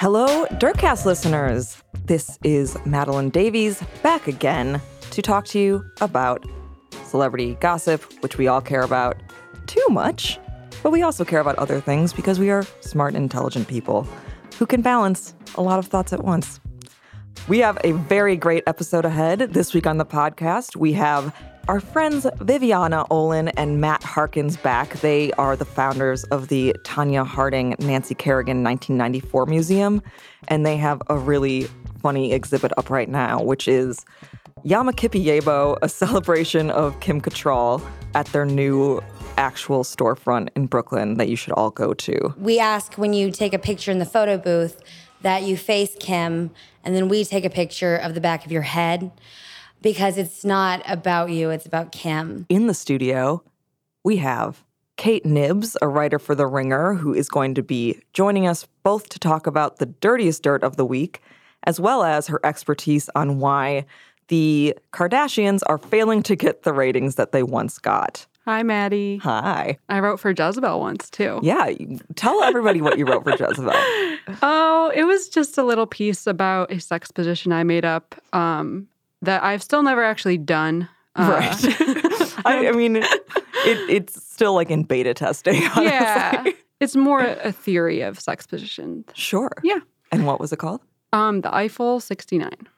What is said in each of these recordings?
Hello, Dirtcast listeners. This is Madeline Davies back again to talk to you about celebrity gossip, which we all care about too much, but we also care about other things because we are smart, intelligent people who can balance a lot of thoughts at once. We have a very great episode ahead. This week on the podcast, we have our friends Viviana Olen and Matt Harkins back. They are the founders of the Tonya Harding Nancy Kerrigan 1994 Museum, and they have a really funny exhibit up right now, which is Yama Kippy Yabo, a celebration of Kim Cattrall at their new actual storefront in Brooklyn that you should all go to. We ask when you take a picture in the photo booth that you face Kim, and then we take a picture of the back of your head because it's not about you, it's about Kim. In the studio, we have Kate Knibbs, a writer for The Ringer, who is going to be joining us both to talk about the dirtiest dirt of the week, as well as her expertise on why the Kardashians are failing to get the ratings that they once got. Hi, Maddie. Hi. I wrote for Jezebel once too. Yeah, tell everybody what you wrote for Jezebel. Oh, it was just a little piece about a sex position I made up um, that I've still never actually done. Uh, right. I, I, mean, it, it's still like in beta testing. Honestly. Yeah. It's more a theory of sex positions. Sure. Yeah. And what was it called? Um, the Eiffel 69. Do you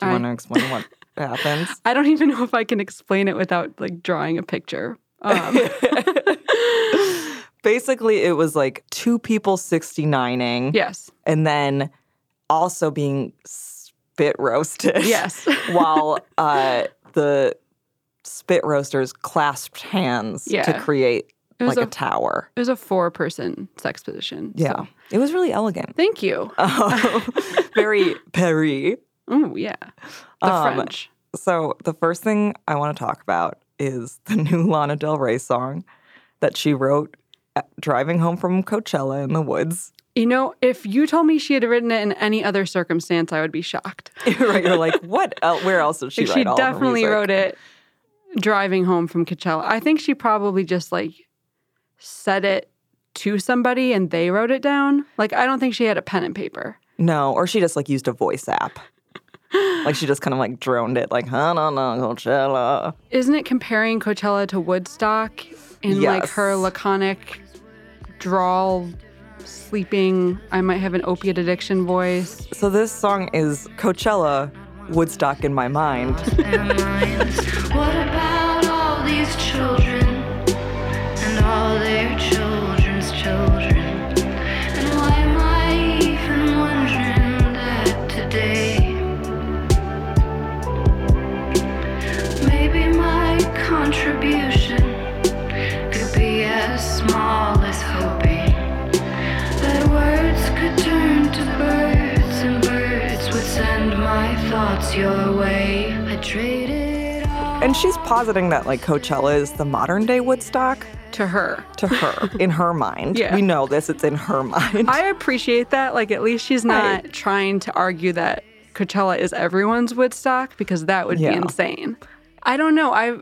I, want to explain what happens? I don't even know if I can explain it without like drawing a picture. Um. Basically, it was like two people 69ing. Yes. And then also being spit roasted. Yes. while uh, the spit roasters clasped hands yeah. to create like a, a, tower. It was a four person sex position. Yeah. So. It was really elegant. Thank you. Um, very Paris. Oh, yeah. The um, French. So, the first thing I want to talk about is the new Lana Del Rey song that she wrote driving home from Coachella in the woods. You know, if you told me she had written it in any other circumstance, I would be shocked. right? You're like, what? El- where else did she She definitely wrote it driving home from Coachella. I think she probably just like said it to somebody and they wrote it down. Like, I don't think she had a pen and paper. No, or she just like used a voice app. like she just kind of like droned it, like, huh, no, no, Coachella. Isn't it comparing Coachella to Woodstock in yes. like her laconic drawl sleeping, I might have an opiate addiction voice. So this song is Coachella, Woodstock in my mind. And she's positing that like Coachella is the modern day Woodstock To her. to her in her mind. Yeah. We know this, it's in her mind. I appreciate that. Like, at least she's not Right. trying to argue that Coachella is everyone's Woodstock because that would Yeah. be insane. I don't know. I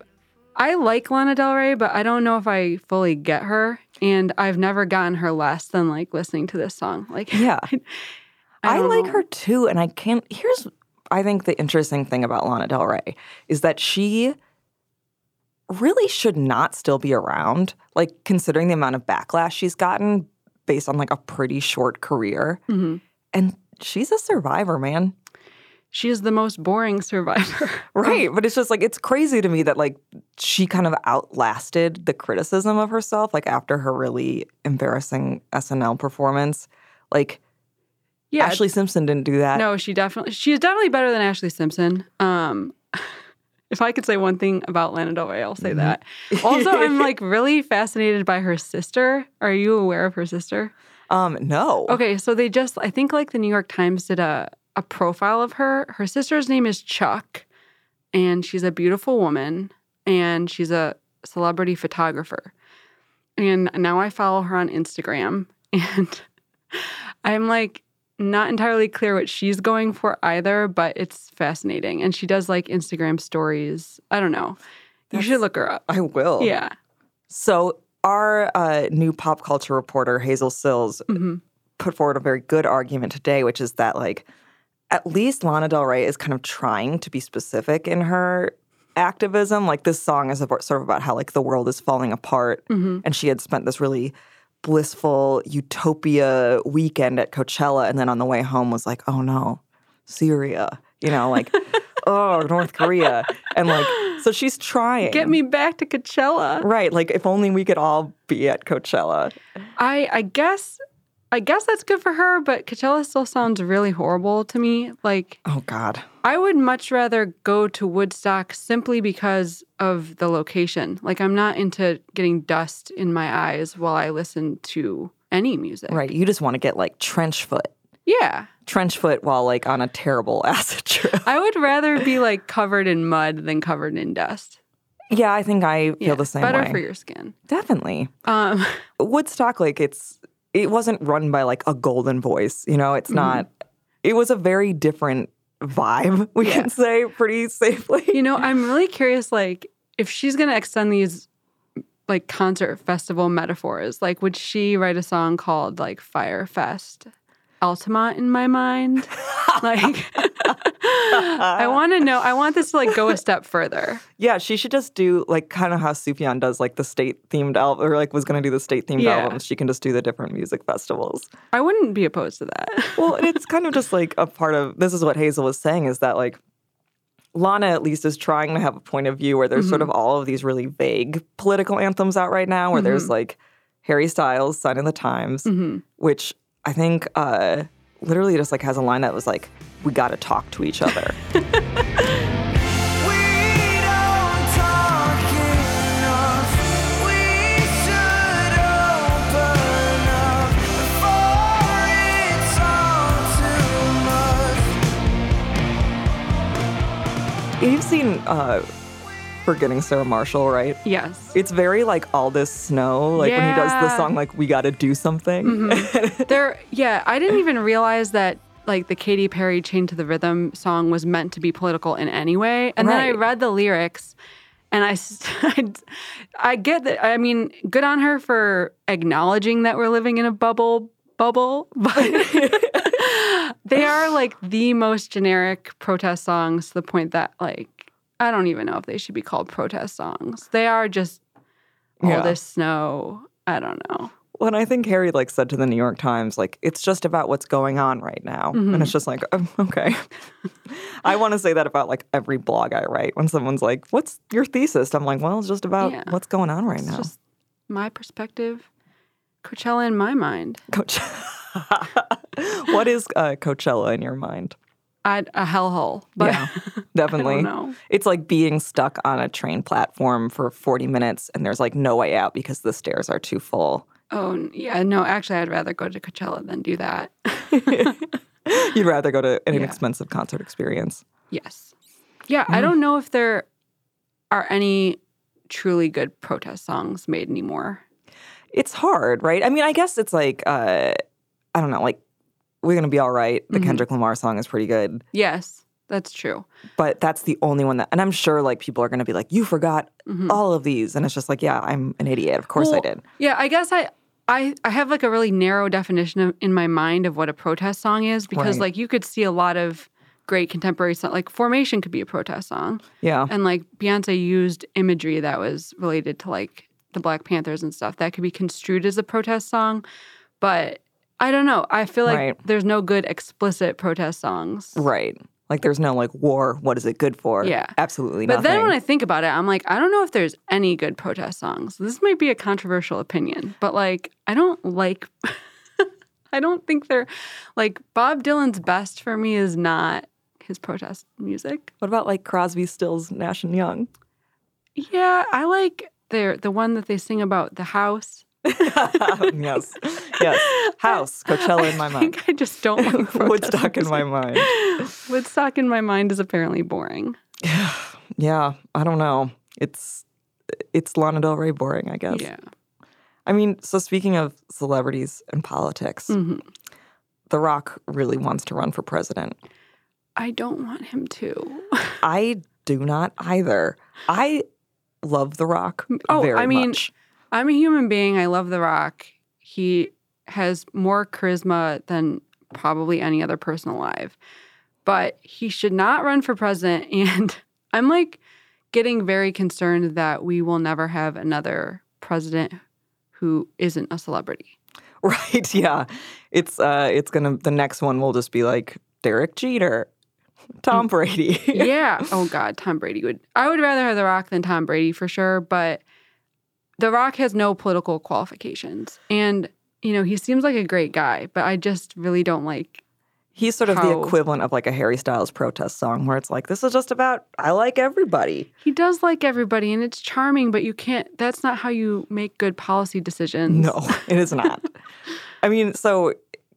I like Lana Del Rey, but I don't know if I fully get her. And I've never gotten her less than like listening to this song. Like, Yeah. I, I, don't like know. her too, and I can't. Here's, I think the interesting thing about Lana Del Rey is that she really should not still be around. Like considering the amount of backlash she's gotten based on like a pretty short career, Mhm. and she's a survivor, man. She is the most boring survivor. Right, but it's just like it's crazy to me that like she kind of outlasted the criticism of herself like after her really embarrassing SNL performance. Like Yeah. Ashlee Simpson didn't do that. No, she definitely she's definitely better than Ashlee Simpson. Um if I could say one thing about Lana Del Rey, I'll say that. Also, I'm like really fascinated by her sister. Are you aware of her sister? Um, no. Okay, so they just I think like the New York Times did a a profile of her. Her sister's name is Chuck, and she's a beautiful woman, and she's a celebrity photographer. And now I follow her on Instagram, and I'm like not entirely clear what she's going for either, but it's fascinating. And she does like Instagram stories. I don't know. You should look her up. I will. Yeah. So our uh, new pop culture reporter Hazel Cills hmm put forward a very good argument today, which is that like at least Lana Del Rey is kind of trying to be specific in her activism. Like this song is about, sort of about how like the world is falling apart, and she had spent this really blissful utopia weekend at Coachella, and then on the way home was like, oh no, Syria, you know, like oh North Korea, and like so she's trying. Get me back to Coachella. right. Like if only we could all be at Coachella. I I guess I guess that's good for her, but Coachella still sounds really horrible to me. Like Oh God. I would much rather go to Woodstock simply because of the location. Like I'm not into getting dust in my eyes while I listen to any music. Right. You just want to get like trench foot. Yeah. Trench foot while like on a terrible acid trip. I would rather be like covered in mud than covered in dust. yeah, I think I feel Yeah, the same Better way. for your skin. Definitely. Um, Woodstock, like it's it wasn't run by like a Goldenvoice, you know, it's Mm-hmm. not it was a very different vibe, we Yeah. can say pretty safely. you know, I'm really curious, like, if she's gonna extend these like concert festival metaphors, like, would she write a song called like Fyre Fest? Altamont in my mind. like I want to know. I want this to like go a step further. Yeah, she should just do like kind of how Sufjan does like the state themed album or like was gonna do the state themed Yeah. albums. She can just do the different music festivals. I wouldn't be opposed to that. Well, it's kind of just like a part of this is what Hazel was saying is that like Lana at least is trying to have a point of view where there's sort of mm-hmm. all of these really vague political anthems out right now where there's mm-hmm. like Harry Styles, Sign of the Times, mm-hmm. which I think uh literally just like has a line that was like, we gotta talk to each other. We don't talk enough. We should open up before it's all too much. You've seen uh Forgetting Sarah Marshall, right? yes. It's very like all this snow, like when he does the song like we gotta do something. Mm-hmm. There, yeah, I didn't even realize that like the Katy Perry "Chained to the Rhythm" song was meant to be political in any way. And then I read the lyrics, and I, I get that. I mean, good on her for acknowledging that we're living in a bubble, bubble, but they are like the most generic protest songs to the point that like I don't even know if they should be called protest songs. They are just all Yeah. this snow. I don't know. When I think Harry like said to the New York Times, like it's just about what's going on right now, and it's just like um, okay. I want to say that about like every blog I write. When someone's like, "What's your thesis?" I'm like, "Well, it's just about Yeah. what's going on right It's now." just my perspective. Coachella in my mind. Coach, what is uh, Coachella in your mind? I, a hellhole. But yeah, definitely. know. It's like being stuck on a train platform for 40 minutes, and there's like no way out because the stairs are too full. oh yeah, no. Actually, I'd rather go to Coachella than do that. You'd rather go to an Yeah. inexpensive concert experience. yes. Yeah, I don't know if there are any truly good protest songs made anymore. it's hard, right? I mean, I guess it's like uh I don't know, like we're gonna be all right. The Mhm. Kendrick Lamar song is pretty good, Yes, that's true. but that's the only one that, and I'm sure like people are gonna be like, you forgot Mhm. all of these, and it's just like, yeah, I'm an idiot. Of course I did. Yeah, I guess I. I, I have like a really narrow definition of, in my mind of what a protest song is because Right. like you could see a lot of great contemporary songs like Formation could be a protest song Yeah, and like Beyonce used imagery that was related to like the Black Panthers and stuff that could be construed as a protest song. But I don't know. I feel like Right. there's no good explicit protest songs. right. Like there's no like war. What is it good for? Yeah. absolutely But nothing. then when I think about it, I'm like, I don't know if there's any good protest songs. This might be a controversial opinion, but like, I don't like, I don't think they're like Bob Dylan's best for me is not his protest music. what about like Crosby, Stills, Nash and Young? Yeah, I like their the one that they sing about the house. yes, yes. House Coachella in my I mind. think I just don't like Woodstock in my mind. Woodstock in my mind is apparently boring. Yeah, yeah. I don't know. It's it's Lana Del Rey boring, I guess. Yeah. I mean, so speaking of celebrities and politics, Mhm. The Rock really wants to run for president. I don't want him to. I do not either. I love The Rock Oh, I mean, much. I'm a human being. I love The Rock. He has more charisma than probably any other person alive. But he should not run for president. And I'm like getting very concerned that we will never have another president who isn't a celebrity. Right. Yeah. It's uh it's gonna the next one will just be like Derek Jeter, Tom Brady. yeah. Oh God, Tom Brady would. I would rather have The Rock than Tom Brady for sure. But The Rock has no political qualifications, and you know he seems like a great guy. But I just really don't like. He's sort of the equivalent of like a Harry Styles protest song where it's like, this is just about I like everybody. He does like everybody, and it's charming. But you can't. That's not how you make good policy decisions. No, it is not. I mean, so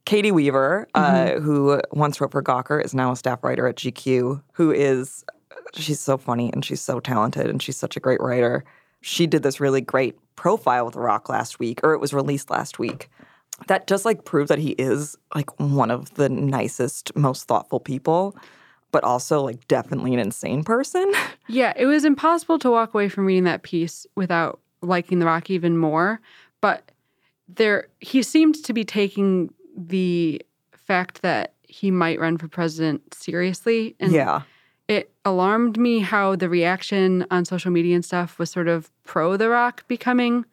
Caity Weaver, uh, who once wrote for Gawker, is now a staff writer at GQ, who is, she's so funny and she's so talented and she's such a great writer. She did this really great profile with The Rock last week, or it was released last week. That just like proves that he is like one of the nicest, most thoughtful people, but also like definitely an insane person. Yeah, it was impossible to walk away from reading that piece without liking The Rock even more. But there, he seemed to be taking the fact that he might run for president seriously. And yeah. It alarmed me how the reaction on social media and stuff was sort of pro The Rock becoming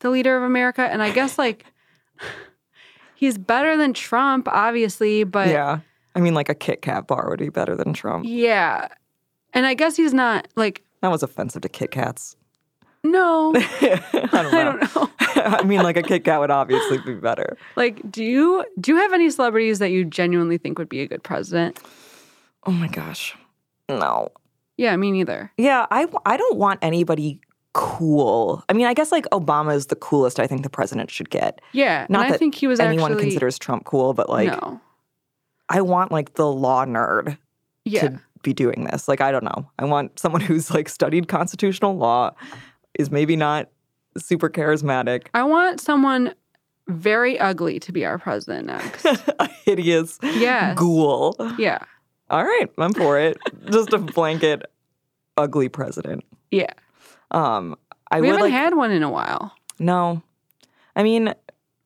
the leader of America. And I guess like he's better than Trump, obviously, but yeah. I mean, like a Kit Kat bar would be better than Trump. yeah. And I guess he's not like, That was offensive to Kit Kats. no, I don't know. I don't know. I mean, like a Kit Kat would obviously be better. Like, do you do you have any celebrities that you genuinely think would be a good president? Oh my gosh. No. Yeah, me neither. Yeah, I, I don't want anybody cool. I mean, I guess like Obama is the coolest I think the president should get. Yeah, Not and I think he was Anyone actually considers Trump cool, but like no. I want like the law nerd Yeah, to be doing this. Like, I don't know. I want someone who's like studied constitutional law, is maybe not super charismatic, I want someone very ugly to be our president next. a hideous Yes. ghoul. yeah, All right, I'm for it. Just a blanket ugly president. yeah. Um, I we would haven't like had one in a while. no. I mean,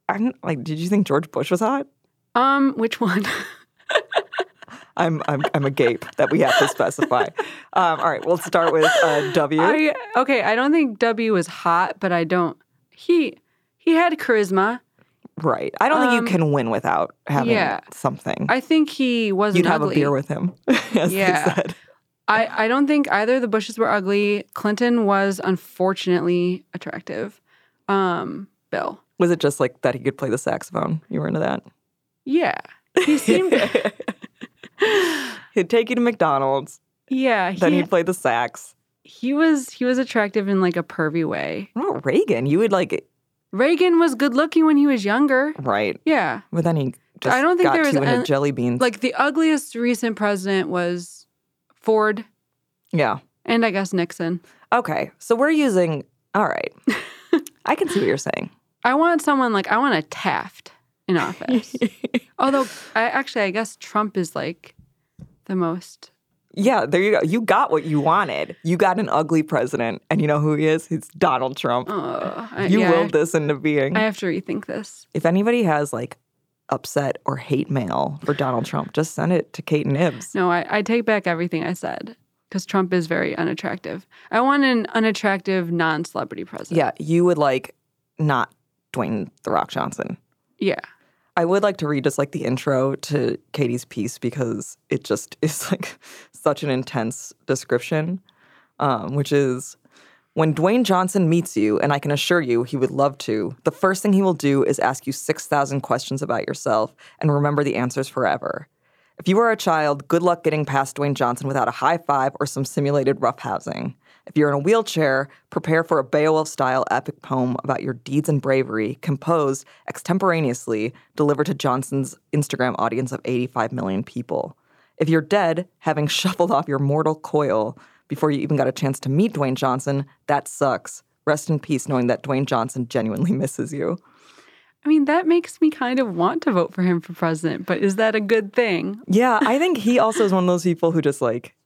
I'm like, did you think George Bush was hot? Um, which one? I'm I'm I'm a gape that we have to specify. Um, all right, we'll start with uh, W. I okay. I don't think W was hot, but I don't. He he had charisma. Right. I don't think Um, you can win without having yeah. something. I think he wasn't You'd have ugly. a beer with him, as Yeah. I, I don't think either the Bushes were ugly. Clinton was unfortunately attractive. Um, Bill. Was it just like that he could play the saxophone? You were into that? Yeah. He seemed He'd take you to McDonald's, Yeah. then He, he'd play the sax. he was he was attractive in like a pervy way. About Reagan? You would like Reagan was good looking when he was younger. right, Yeah. but then he just I don't think there was an- jelly beans. Like the ugliest recent president was Ford yeah. and I guess Nixon. Okay, so we're using. All right, I can see what you're saying. I want someone like I want a Taft in office. Although I actually I guess Trump is like the most Yeah, there you go. You got what you wanted. You got an ugly president, and you know who he is? He's Donald Trump. uh, I- you yeah, willed this into being. I have to rethink this. if anybody has like upset or hate mail for Donald Trump, just send it to Kate Knibbs. No, I, I take back everything I said because Trump is very unattractive. I want an unattractive non celebrity president. Yeah, you would like not Dwayne the Rock Johnson. Yeah. I would like to read just like the intro to Caity's piece because it just is like such an intense description, um, which is when Dwayne Johnson meets you, and I can assure you he would love to, the first thing he will do is ask you 6,000 questions about yourself and remember the answers forever. If you are a child, good luck getting past Dwayne Johnson without a high five or some simulated roughhousing. If you're in a wheelchair, prepare for a Beowulf style epic poem about your deeds and bravery, composed extemporaneously, delivered to Johnson's Instagram audience of 85 million people. If you're dead, having shuffled off your mortal coil before you even got a chance to meet Dwayne Johnson, that sucks. Rest in peace knowing that Dwayne Johnson genuinely misses you. I mean, that makes me kind of want to vote for him for president, but is that a good thing? Yeah, I think he also is one of those people who just like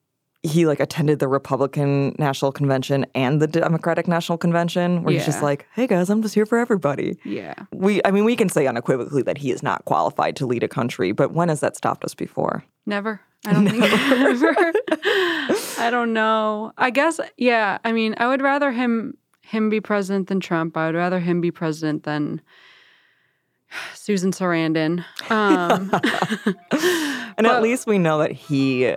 he like attended the Republican National Convention and the Democratic National Convention, where he's just like, "Hey guys, I'm just here for everybody." Yeah. We, I mean, we can say unequivocally that he is not qualified to lead a country, but when has that stopped us before? Never. I don't think ever. I don't know. I guess yeah. I mean, I would rather him him be president than Trump. I would rather him be president than Susan Sarandon. Um, And at least we know that he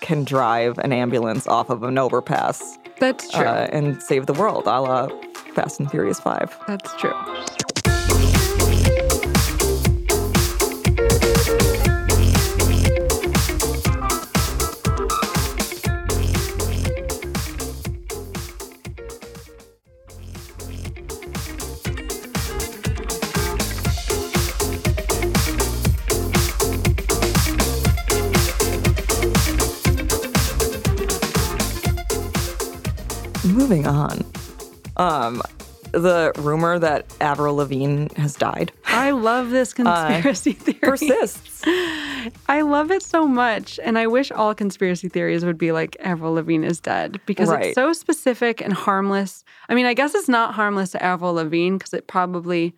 can drive an ambulance off of an overpass that's true. uh, and save the world, a la Fast and Furious Five. that's true. Moving on. Um, the rumor that Avril Lavigne has died I love this conspiracy theory. persists. I love it so much. And I wish all conspiracy theories would be like Avril Lavigne is dead because Right. it's so specific and harmless. I mean, I guess it's not harmless to Avril Lavigne because it probably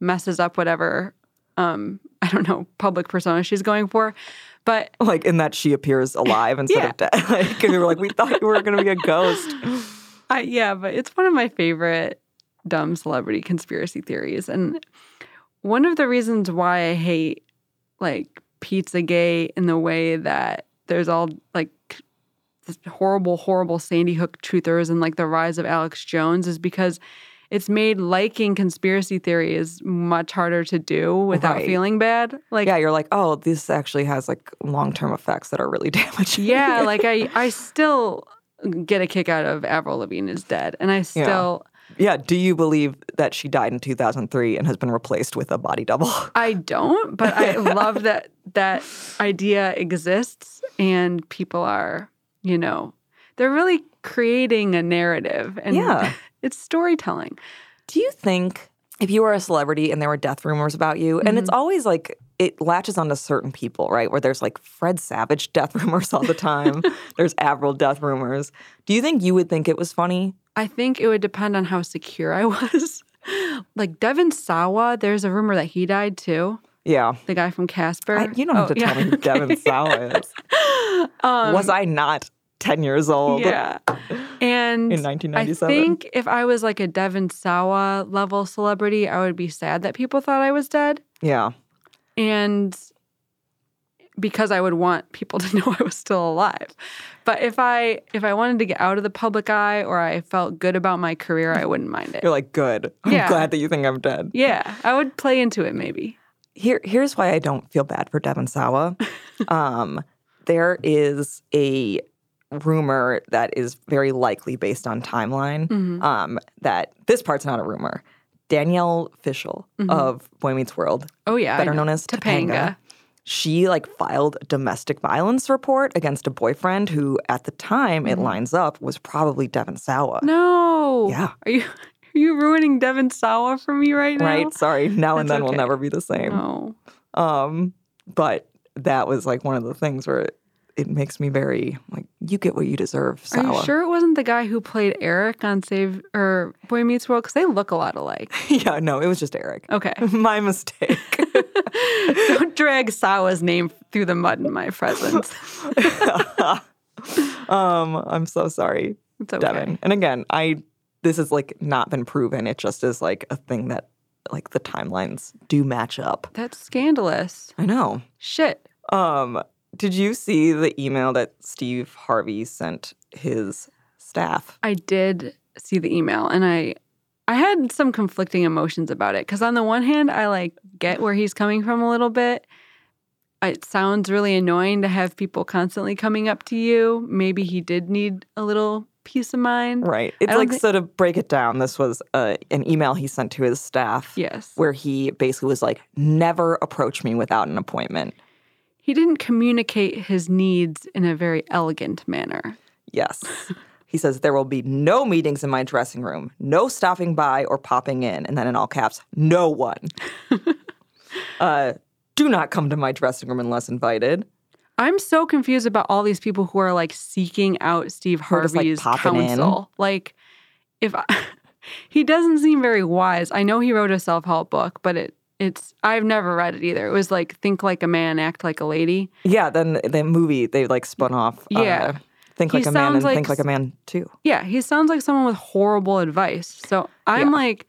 messes up whatever, um, I don't know, public persona she's going for. But like in that she appears alive instead of dead. Like, we were like, we thought you were going to be a ghost. I, yeah, but it's one of my favorite dumb celebrity conspiracy theories. And one of the reasons why I hate like Pizza Pizzagate in the way that there's all like this horrible, horrible Sandy Hook truthers and like the rise of Alex Jones is because it's made liking conspiracy theories much harder to do without Right. feeling bad. Like yeah, you're like, oh, this actually has like long term effects that are really damaging. yeah, like I I still get a kick out of Avril Lavigne is dead. And I still yeah. Do you believe that she died in 2003 and has been replaced with a body double? I don't, but I love that that idea exists and people are, you know, they're really creating a narrative and Yeah. it's storytelling. Do you think if you were a celebrity and there were death rumors about you, and it's mm-hmm. always like it latches onto certain people, right? Where there's like Fred Savage death rumors all the time, there's Avril death rumors. Do you think you would think it was funny? I think it would depend on how secure I was. like Devon Sawa, there's a rumor that he died too. Yeah. The guy from Casper. I, you don't have Oh, to yeah, tell me who Devon. Sawa is. Um, was I not 10 years old? Yeah. And In 1997. I think if I was like a Devon Sawa level celebrity, I would be sad that people thought I was dead. Yeah. and because I would want people to know I was still alive. But if I if I wanted to get out of the public eye or I felt good about my career, I wouldn't mind it. You're like, good. I'm Yeah. glad that you think I'm dead. Yeah, I would play into it maybe. Here, here's why I don't feel bad for Devon Sawa. um, there is a rumor that is very likely based on timeline. Mm-hmm. Um, that this part's not a rumor. Danielle Fishel of Boy Meets World, Oh yeah, better know. known as Topanga, she like filed a domestic violence report against a boyfriend who, at the time it lines up, was probably Devon Sawa. Mm-hmm. No. Yeah. Are you are you ruining Devon Sawa for me right now? Right? Sorry. Now and then will never be the same. Oh. Um, but that was like one of the things where it, it makes me very like you get what you deserve. Are Sawa. you sure it wasn't the guy who played Eric on Save or Boy Meets World? Because they look a lot alike. yeah, no, it was just Eric. Okay. My mistake. Don't drag Sawa's name through the mud in my presence. um, I'm so sorry, It's okay. Devon. And again, I this has like not been proven. It just is like a thing that like the timelines do match up. That's scandalous. I know. Shit. Um, did you see the email that Steve Harvey sent his staff? I did see the email and I I had some conflicting emotions about it cuz on the one hand I like get where he's coming from a little bit. It sounds really annoying to have people constantly coming up to you. Maybe he did need a little peace of mind. Right. It's like thi- so to break it down. This was uh, an email he sent to his staff. Yes. where he basically was like, never approach me without an appointment. He didn't communicate his needs in a very elegant manner. Yes. he says, there will be no meetings in my dressing room, no stopping by or popping in. And then in all caps, no one. uh, do not come to my dressing room unless invited. I'm so confused about all these people who are like seeking out Steve are just, like, Harvey's popping in. counsel. Like, if I, he doesn't seem very wise. I know he wrote a self help book, but it it's I've never read it either. It was like think like a man, act like a lady. Yeah, then the movie they like spun off. Yeah. uh, think He like a man and like think like a man too. Yeah, he sounds like someone with horrible advice. So I'm Yeah. like,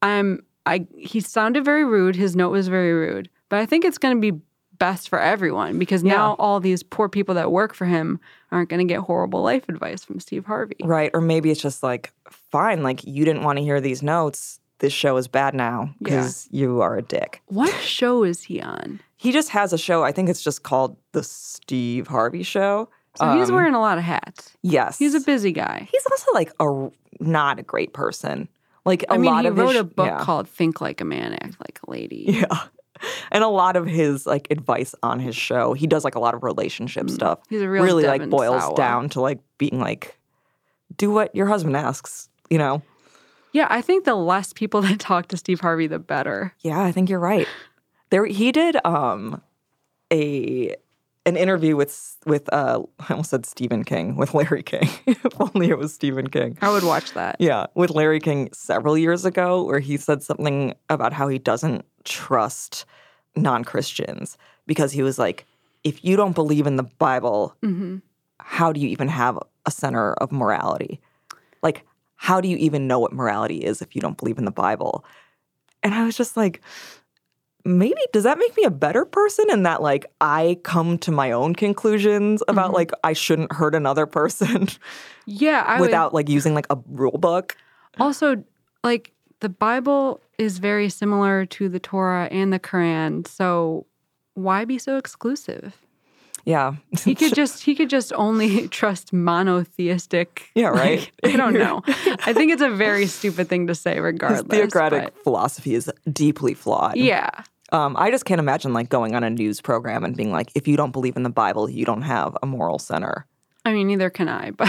I'm I. He sounded very rude. His note was very rude, but I think it's going to be best for everyone because now Yeah. all these poor people that work for him aren't going to get horrible life advice from Steve Harvey. Right. Or maybe it's just like, fine, like you didn't want to hear these notes. This show is bad now because you are a dick. What show is he on? He just has a show. I think it's just called The Steve Harvey Show. So he's Um, wearing a lot of hats. Yes. He's a busy guy. He's also like a not a great person. Like a I mean, lot he of wrote his, a book yeah. called "Think Like a Man, Act Like a Lady." Yeah. And a lot of his like advice on his show, he does like a lot of relationship stuff. Mm. He's a real really Devin like boils down to like being like, do what your husband asks, you know? Yeah, I think the less people that talk to Steve Harvey, the better. Yeah, I think you're right. There he did um a an interview with with uh I almost said Stephen King with Larry King. if only it was Stephen King. I would watch that. Yeah, with Larry King several years ago, where he said something about how he doesn't trust non Christians because he was like, if you don't believe in the Bible, hmm how do you even have a center of morality? Like, how do you even know what morality is if you don't believe in the Bible? And I was just like, maybe does that make me a better person in that like I come to my own conclusions about Mhm. like I shouldn't hurt another person Yeah, I would- without like using like a rule book? Also, like the Bible is very similar to the Torah and the Quran, so why be so exclusive? Yeah. He could just he could just only trust monotheistic. Yeah, right. like, I don't know. I think it's a very stupid thing to say, His regardless. theocratic but- philosophy is deeply flawed. yeah, Um, I just can't imagine like going on a news program and being like, if you don't believe in the Bible, you don't have a moral center. I mean, neither can I, but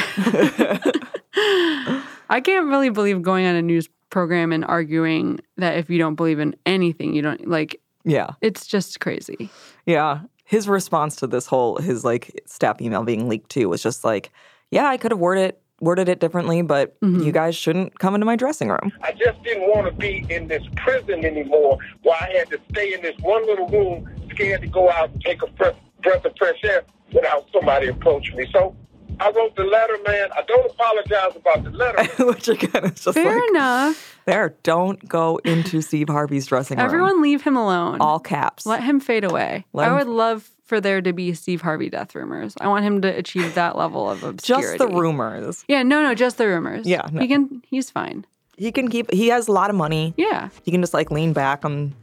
I can't really believe going on a news program and arguing that if you don't believe in anything, you don't like. Yeah. It's just crazy. Yeah. His response to this whole his like staff email being leaked too was just like, yeah, I could have worded it worded it differently, but Mhm. you guys shouldn't come into my dressing room. I just didn't want to be in this prison anymore where I had to stay in this one little room, scared to go out and take a breath, breath of fresh air without somebody approaching me. So I wrote the letter, man. I don't apologize about the letter. Which again is just Fair like enough. There, don't go into Steve Harvey's dressing room. Everyone leave him alone. all caps. Let him fade away. Let I would love for there to be Steve Harvey death rumors. I want him to achieve that level of obscurity. just the rumors. Yeah, no, no, just the rumors. Yeah, no. he can. He's fine. He can keep he has a lot of money. Yeah, He can just like lean back on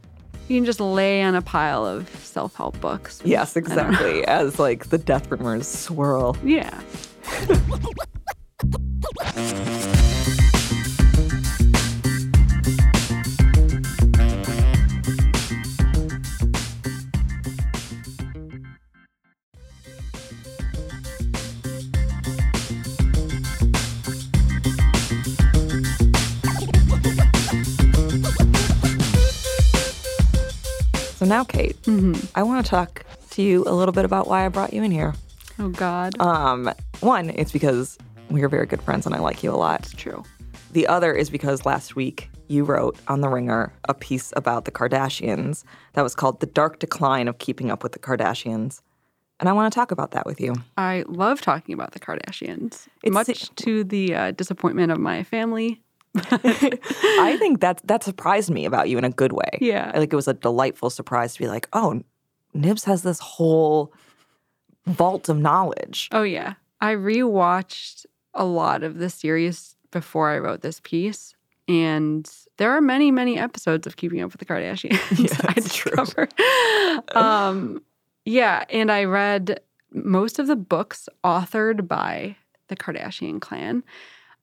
he can just lay on a pile of self-help books. Yes, I don't know. exactly. As like the death rumors swirl. Yeah. now, Kate, hmm I want to talk to you a little bit about why I brought you in here. Oh God, Um, one, it's because we are very good friends and I like you a lot. it's true. The other is because last week you wrote on The Ringer a piece about the Kardashians that was called The Dark Decline of Keeping Up with the Kardashians. And I want to talk about that with you. I love talking about the Kardashians, It's- much to the uh, disappointment of my family. I think that that surprised me about you in a good way. Yeah. I think it was a delightful surprise to be like, oh, Knibbs has this whole vault of knowledge. Oh yeah, I rewatched a lot of the series before I wrote this piece, and there are many, many episodes of Keeping Up with the Kardashians. Yeah, I that's true. um, yeah, and I read most of the books authored by the Kardashian clan.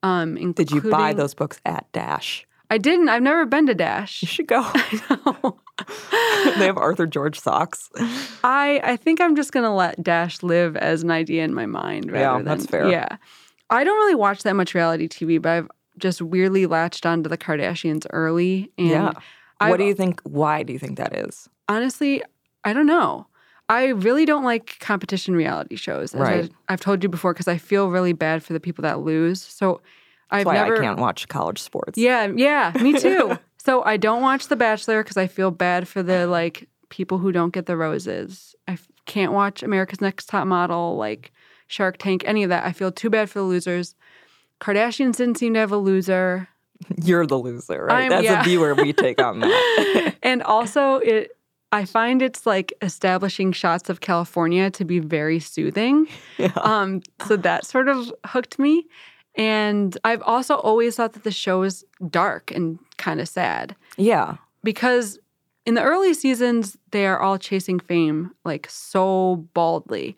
Um, Did you buy those books at Dash? I didn't. I've never been to Dash. You should go. They have Arthur George socks. I I think I'm just gonna let Dash live as an idea in my mind. Rather Yeah, than, that's fair. Yeah, I don't really watch that much reality TV, but I've just weirdly latched onto the Kardashians early. And Yeah. I've- what do you think? Why do you think that is? honestly, I don't know. I really don't like competition reality shows. As Right. I, have told you before because I feel really bad for the people that lose. So I've That's why never. I can't watch college sports. Yeah, yeah, me too. so I don't watch The Bachelor because I feel bad for the like people who don't get the roses. I f- can't watch America's Next Top Model, like Shark Tank, any of that. I feel too bad for the losers. Kardashians didn't seem to have a loser. You're the loser, right? I'm- As yeah. a viewer, we take on that. and also it I find it's like establishing shots of California to be very soothing. Um, so that sort of hooked me. And I've also always thought that the show is dark and kind of sad yeah. because in the early seasons, they are all chasing fame like so baldly.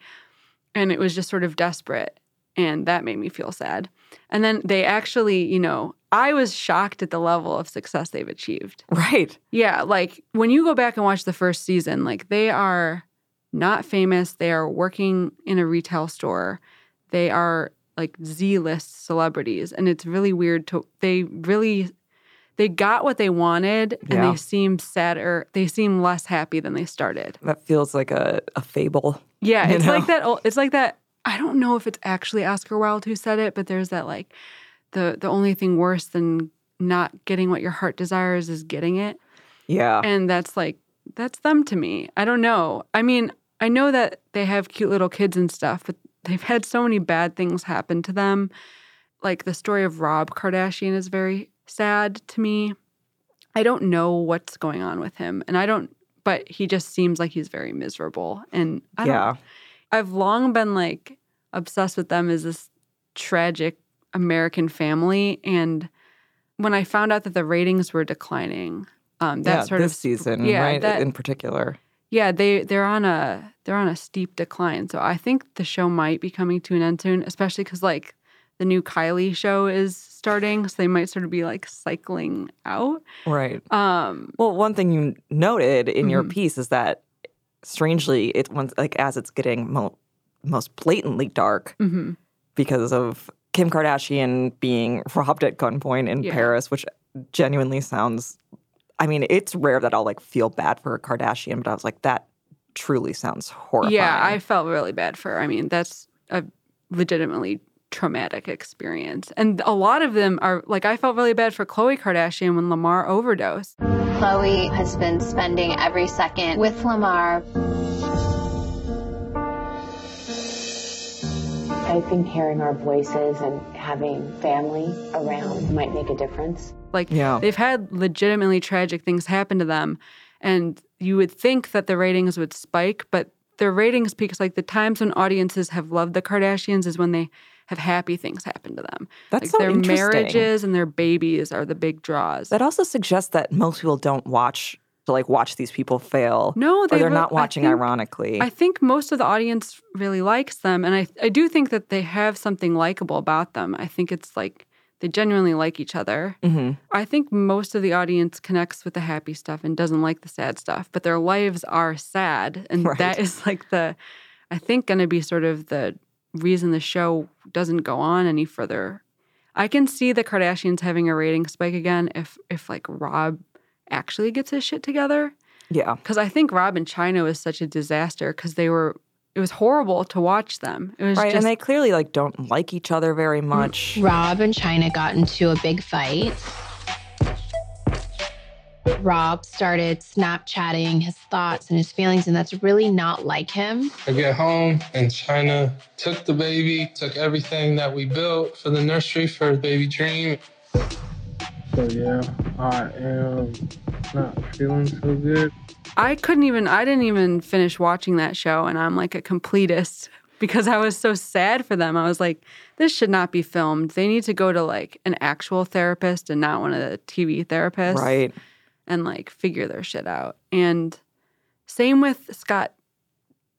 And it was just sort of desperate. And that made me feel sad. And then they actually, you know, I was shocked at the level of success they've achieved. Right. Yeah, like when you go back and watch the first season, like they are not famous. They are working in a retail store. They are like Z-list celebrities and it's really weird to they really they got what they wanted and Yeah. they seem sadder. They seem less happy than they started. That feels like a, a fable. Yeah, it's know? like that it's like that I don't know if it's actually Oscar Wilde who said it, but there's that like the the only thing worse than not getting what your heart desires is getting it. Yeah. And that's like, that's them to me. I don't know. I mean, I know that they have cute little kids and stuff, but they've had so many bad things happen to them. Like the story of Rob Kardashian is very sad to me. I don't know what's going on with him. And I don't, but he just seems like he's very miserable. And I don't, yeah. I've long been like obsessed with them as this tragic American family. And when I found out that the ratings were declining, um, that yeah. sort this of season, yeah, right? that- In particular. yeah, they they're on a they're on a steep decline. So I think the show might be coming to an end soon, especially because like the new Kylie show is starting, so they might sort of be like cycling out. Right. Um, Well, one thing you noted in your Mhm. piece is that strangely, it once like as it's getting mo- most blatantly dark mhm. because of Kim Kardashian being robbed at gunpoint in Yeah. Paris, which genuinely sounds. I mean, it's rare that I'll like feel bad for a Kardashian, but I was like, that truly sounds horrible. Yeah, I felt really bad for her. I mean, that's a legitimately traumatic experience. And a lot of them are like I felt really bad for Khloe Kardashian when Lamar overdosed. Khloe has been spending every second with Lamar. I think hearing our voices and having family around might make a difference. Like Yeah. they've had legitimately tragic things happen to them and you would think that the ratings would spike, but their ratings because like the times when audiences have loved the Kardashians is when they have happy things happen to them. That's like so their interesting. marriages and their babies are the big draws. That also suggests that most people don't watch to like watch these people fail. No, or they they're re- not watching think- ironically. I think most of the audience really likes them, and I I do think that they have something likable about them. I think it's like they genuinely like each other. Mhm. I think most of the audience connects with the happy stuff and doesn't like the sad stuff, but their lives are sad, and Right. that is like the I think going to be sort of the reason the show doesn't go on any further. I can see the Kardashians having a rating spike again if if like Rob actually gets his shit together Yeah. because I think Rob and Chyna was such a disaster because they were. It was horrible to watch them. It was Right. just and they clearly like don't like each other very much. Rob and Chyna got into a big fight. Rob started Snapchatting his thoughts and his feelings, and that's really not like him. I get home and Chyna took the baby, took everything that we built for the nursery for baby Dream. So yeah, I am not feeling so good. I couldn't even. I didn't even finish watching that show, and I'm like a completist because I was so sad for them. I was like, this should not be filmed. They need to go to like an actual therapist and not one of the TV therapists, Right. And like figure their shit out. And same with Scott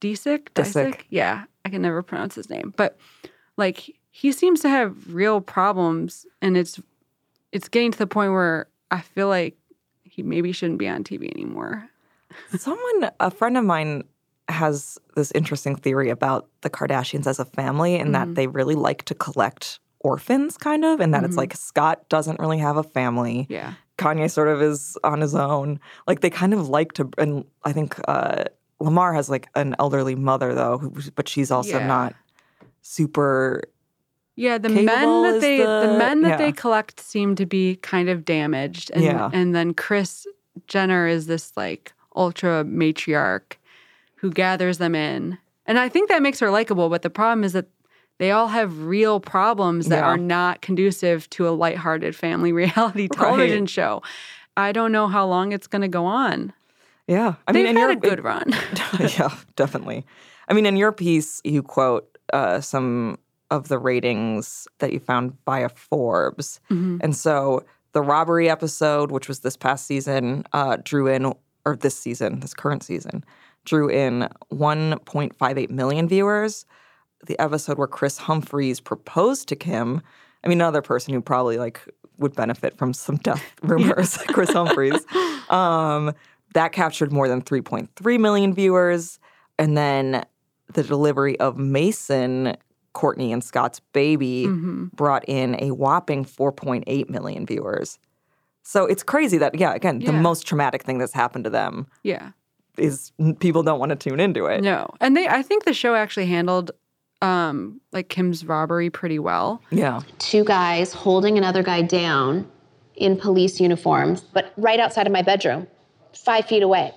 Disick. Disick. Yeah, I can never pronounce his name, but like he seems to have real problems, and it's it's getting to the point where I feel like he maybe shouldn't be on TV anymore. Someone, a friend of mine, has this interesting theory about the Kardashians as a family and Mhm. that they really like to collect orphans, kind of, and that it's Mhm. like Scott doesn't really have a family. Yeah. Kanye sort of is on his own. Like they kind of like to, and I think uh, Lamar has like an elderly mother though, who, but she's also Yeah. not super. Yeah, the Capable men that they the, the- men that yeah. they collect seem to be kind of damaged. And Yeah. and then Kris Jenner is this like ultra matriarch who gathers them in. And I think that makes her likable, but the problem is that they all have real problems that Yeah. are not conducive to a lighthearted family reality television show. I don't know how long it's going to go on. Yeah, I They've mean, had a good run. yeah, definitely. I mean, in your piece, you quote uh, some of the ratings that you found via Forbes. Mhm. And so the robbery episode, which was this past season, uh, drew in, or this season, this current season, drew in 1.58 million viewers. The episode where Kris Humphries proposed to Kim, I mean, another person who probably like would benefit from some death rumors, Kris Humphries. Um, that captured more than 3.3 million viewers. And then the delivery of Mason, Kourtney, and Scott's baby Mhm. brought in a whopping 4.8 million viewers. So it's crazy that, yeah, again, the most traumatic thing that's happened to them Yeah. is people don't want to tune into it. No. And they I think the show actually handled um like Kim's robbery pretty well. Yeah. Two guys holding another guy down in police uniforms, but right outside of my bedroom, five feet away.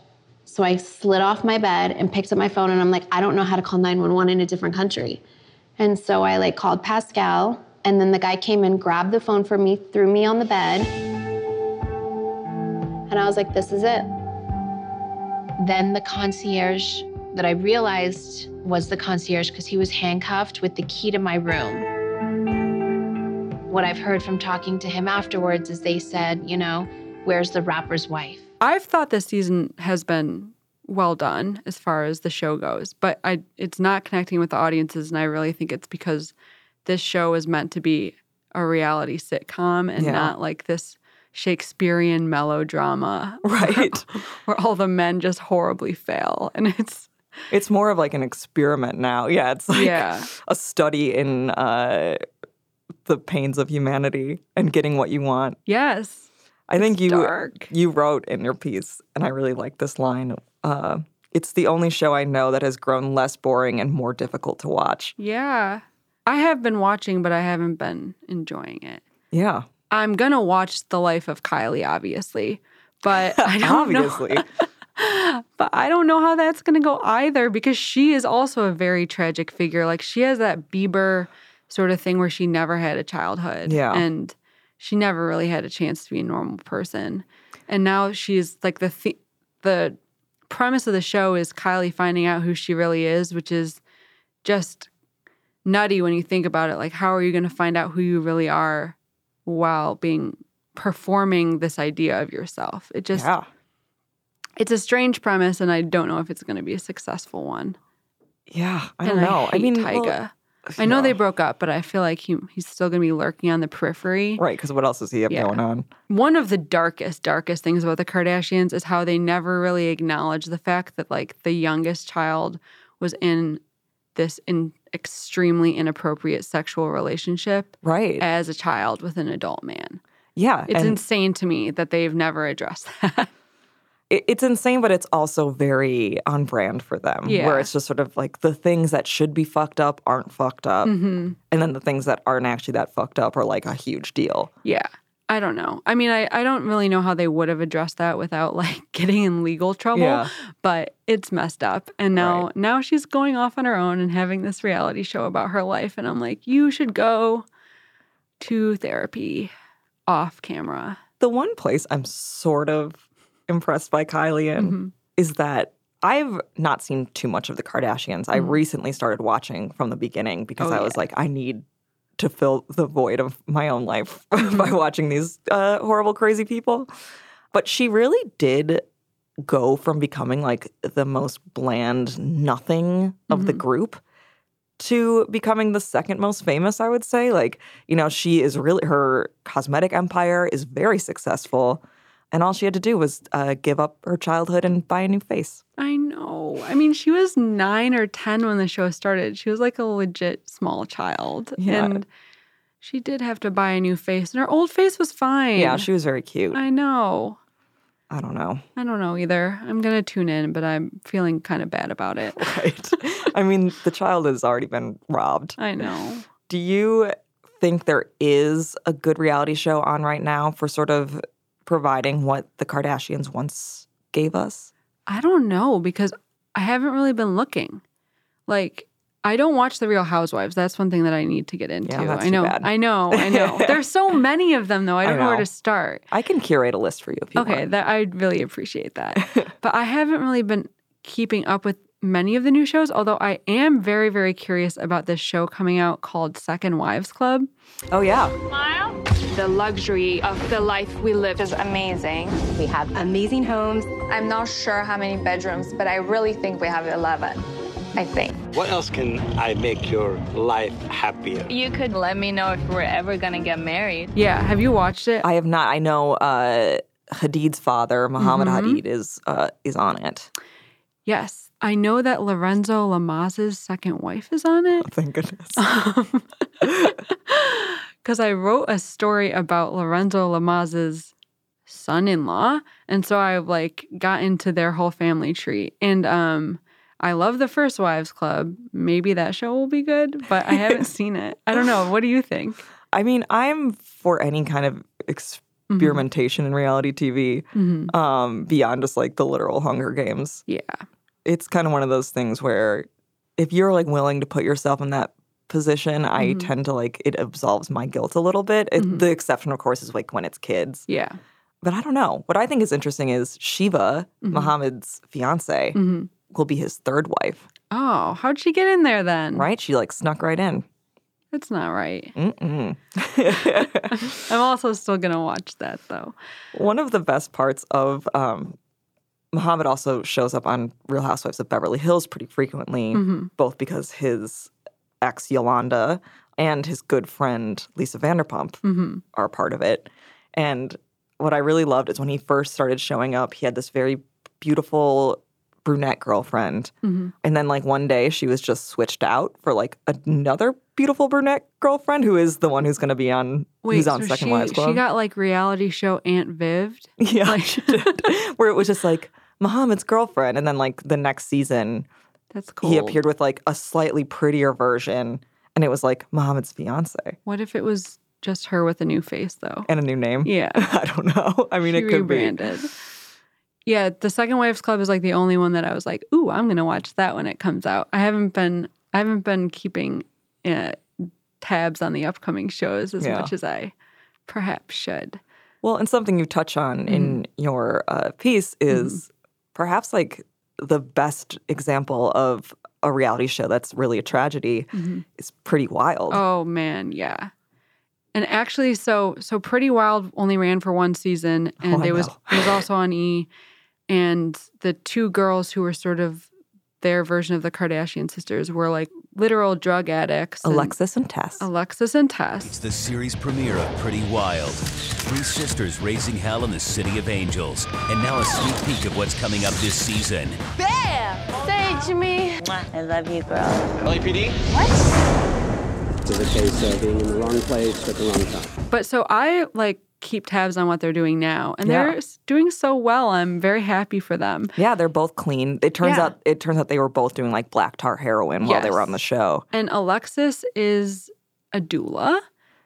So I slid off my bed and picked up my phone and I'm like, I don't know how to call 911 in a different country. And so I like called Pascal and then the guy came and grabbed the phone from me, threw me on the bed. And I was like, this is it. Then the concierge that I realized was the concierge because he was handcuffed with the key to my room. What I've heard from talking to him afterwards is they said, you know, where's the rapper's wife? I've thought this season has been well done as far as the show goes, but I it's not connecting with the audiences and I really think it's because this show is meant to be a reality sitcom and Yeah. not like this Shakespearean melodrama Right. where all the men just horribly fail and it's It's more of like an experiment now. Yeah. It's like Yeah. a study in uh, the pains of humanity and getting what you want. yes. I think you dark. you wrote in your piece, and I really like this line. Uh, it's the only show I know that has grown less boring and more difficult to watch. Yeah. I have been watching but I haven't been enjoying it. Yeah, I'm gonna watch the life of Kylie, obviously, but I don't know. obviously. But I don't know how that's gonna go either because she is also a very tragic figure. Like she has that Bieber sort of thing where she never had a childhood, Yeah. and she never really had a chance to be a normal person. And now she's like the th- the premise of the show is Kylie finding out who she really is, which is just nutty when you think about it. Like, how are you going to find out who you really are while being performing this idea of yourself? It just, yeah, it's a strange premise, and I don't know if it's going to be a successful one. yeah. I don't know. I, hate mean, Tyga. well, I know they broke up, but I feel like he he's still going to be lurking on the periphery. right because what else does he have Yeah. going on? One of the darkest, darkest things about the Kardashians is how they never really acknowledge the fact that like the youngest child was in this in extremely inappropriate sexual relationship Right. as a child with an adult man. yeah, It's insane to me that they've never addressed that. It, it's insane, but it's also very on brand for them. Yeah. Where it's just sort of like the things that should be fucked up aren't fucked up, hmm and then the things that aren't actually that fucked up are like a huge deal. Yeah. I don't know. I mean, I, I don't really know how they would have addressed that without like getting in legal trouble. Yeah. But it's messed up. And now Right. now she's going off on her own and having this reality show about her life. And I'm like, you should go to therapy off camera. The one place I'm sort of impressed by Kylie in Mhm. is that I've not seen too much of the Kardashians. I Mhm. recently started watching from the beginning because Oh, I was yeah. like, I need to fill the void of my own life by Mm-hmm. watching these uh, horrible, crazy people. But she really did go from becoming like the most bland nothing of the Mhm. group to becoming the second most famous, I would say. Like, you know, she is really, her cosmetic empire is very successful. And all she had to do was uh, give up her childhood and buy a new face. I know. I mean, she was nine or 10 when the show started. She was like a legit small child. Yeah. And she did have to buy a new face. And her old face was fine. Yeah, she was very cute. I know. I don't know. I don't know either. I'm gonna tune in, but I'm feeling kind of bad about it. Right. I mean, the child has already been robbed. I know. Do you think there is a good reality show on right now for sort of providing what the Kardashians once gave us? I don't know because I haven't really been looking. Like, I don't watch The Real Housewives. That's one thing that I need to get into. that's I know. bad. I know. I know. There's so many of them though. I I don't know. where to start. I can curate a list for you if you Okay, want. that I'd really appreciate that. but I haven't really been keeping up with many of the new shows, although I am very, very curious about this show coming out called Second Wives Club. Oh yeah. The luxury of the life we live is amazing. We have amazing homes. I'm not sure how many bedrooms, but I really think we have 11. I think. What else can I make your life happier? You could let me know if we're ever gonna get married. Yeah, have you watched it? I have not. I know uh, Hadid's father, Mohamed Mhm. Hadid, is uh, is on it. Yes. I know that Lorenzo Lamas's second wife is on it. Thank goodness. Because I wrote a story about Lorenzo Lamas's son-in-law, and so I like got into their whole family tree. And um, I love the First Wives Club. Maybe that show will be good, but I haven't seen it. I don't know. What do you think? I mean, I'm for any kind of experimentation in reality TV Mhm. um, beyond just like the literal Hunger Games. Yeah. It's kind of one of those things where if you're like willing to put yourself in that position, I Mhm. tend to like it absolves my guilt a little bit. It, Mhm. The exception, of course, is like when it's kids. Yeah. But I don't know. What I think is interesting is Shiva, Mhm. Mohamed's fiance, Mhm. will be his third wife, Oh, how'd she get in there then? right? She like snuck right in. That's not right. I'm also still gonna watch that though. One of the best parts of um, Mohamed also shows up on Real Housewives of Beverly Hills pretty frequently, Mhm. both because his ex Yolanda and his good friend Lisa Vanderpump Mhm. are part of it. And what I really loved is when he first started showing up, he had this very beautiful brunette girlfriend. Mhm. And then, like, one day she was just switched out for like another beautiful brunette girlfriend who is the one who's going to be on, Wait, who's on so Second she, Wives Club. she got like reality show Aunt Viv'd? Yeah, she did. Where it was just like Mohamed's girlfriend, and then like the next season, That's cool. he appeared with like a slightly prettier version, and it was like Mohamed's fiance What if it was just her with a new face though? and a new name. Yeah. I don't know. I mean, she it could rebranded. Yeah, the Second Wives Club is like the only one that I was like, "Ooh, I'm gonna watch that when it comes out." I haven't been, I haven't been keeping uh, tabs on the upcoming shows as Yeah. much as I perhaps should. Well, and something you touch on in Mm-hmm. your uh, piece is perhaps like the best example of a reality show that's really a tragedy Mhm. is Pretty Wild. Oh man, yeah. And actually, so so Pretty Wild only ran for one season, and Oh, it was it was also on E. And the two girls who were sort of their version of the Kardashian sisters were like literal drug addicts. and- Alexis and Tess. Alexis and Tess. It's the series premiere of Pretty Wild. Three sisters raising hell in the City of Angels. And now a sneak peek of what's coming up this season. Bam! Say it to me. I love you, girl. LAPD? What? It's a case of being in the wrong place at the wrong time. But so I like keep tabs on what they're doing now, and Yeah. they're doing so well. I'm very happy for them. Yeah, they're both clean. It turns Yeah. out it turns out they were both doing like black tar heroin while they were on the show. And Alexis is a doula,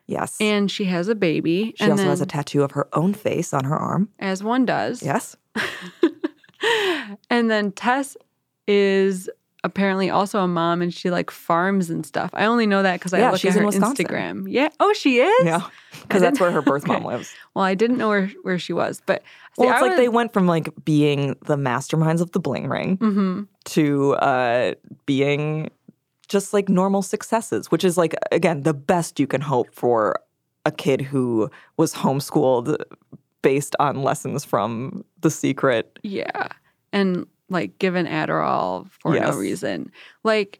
Yes. and she has a baby. she also has a tattoo of her own face on her arm. as one does. Yes. And then Tess is apparently also a mom and she like farms and stuff. I only know that because I Yeah, look she's at her. Instagram. Yeah. Oh, she is? Yeah. Because that's where her birth mom lives. Well, I didn't know where, where she was, but see, Well, it's I like they went from like being the masterminds of the bling ring Mhm. to uh, being just like normal successes, which is like again the best you can hope for a kid who was homeschooled based on lessons from The Secret. Yeah. And like given Adderall for Yes. no reason. Like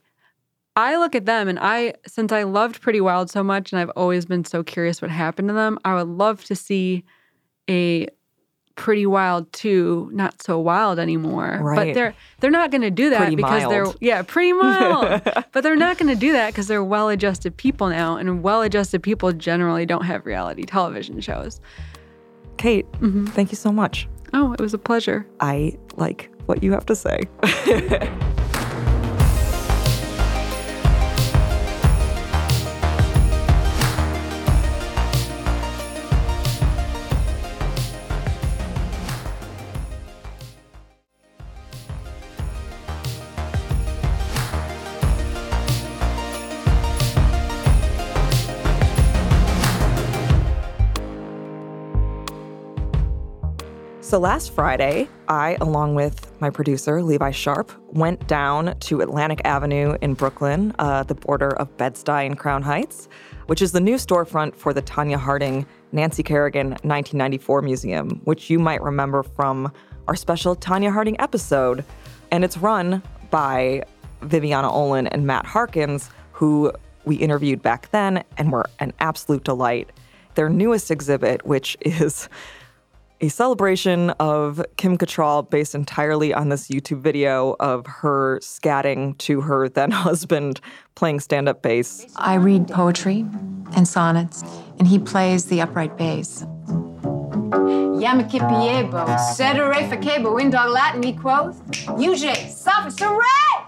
I look at them and I since I loved Pretty Wild so much and I've always been so curious what happened to them, I would love to see a Pretty Wild 2 not so wild anymore. But they're they're not going to do that Pretty because they're yeah, pretty mild. but they're not going to do that cuz they're well-adjusted people now and well-adjusted people generally don't have reality television shows. Kate, Mm-hmm. thank you so much. Oh, it was a pleasure. I like what you have to say. So last Friday, I, along with my producer, Levi Sharp, went down to Atlantic Avenue in Brooklyn, uh, the border of Bed-Stuy and Crown Heights, which is the new storefront for the Tonya Harding Nancy Kerrigan 1994 Museum, which you might remember from our special Tonya Harding episode. And it's run by Viviana Olen and Matt Harkins, who we interviewed back then and were an absolute delight. Their newest exhibit, which is a celebration of Kim Cattrall based entirely on this YouTube video of her scatting to her then husband playing stand up bass. I read poetry and sonnets, and he plays the upright bass. Yamakipiebo, sedere facebo, in dog Latin, he quoth, UJ, suffix, hooray!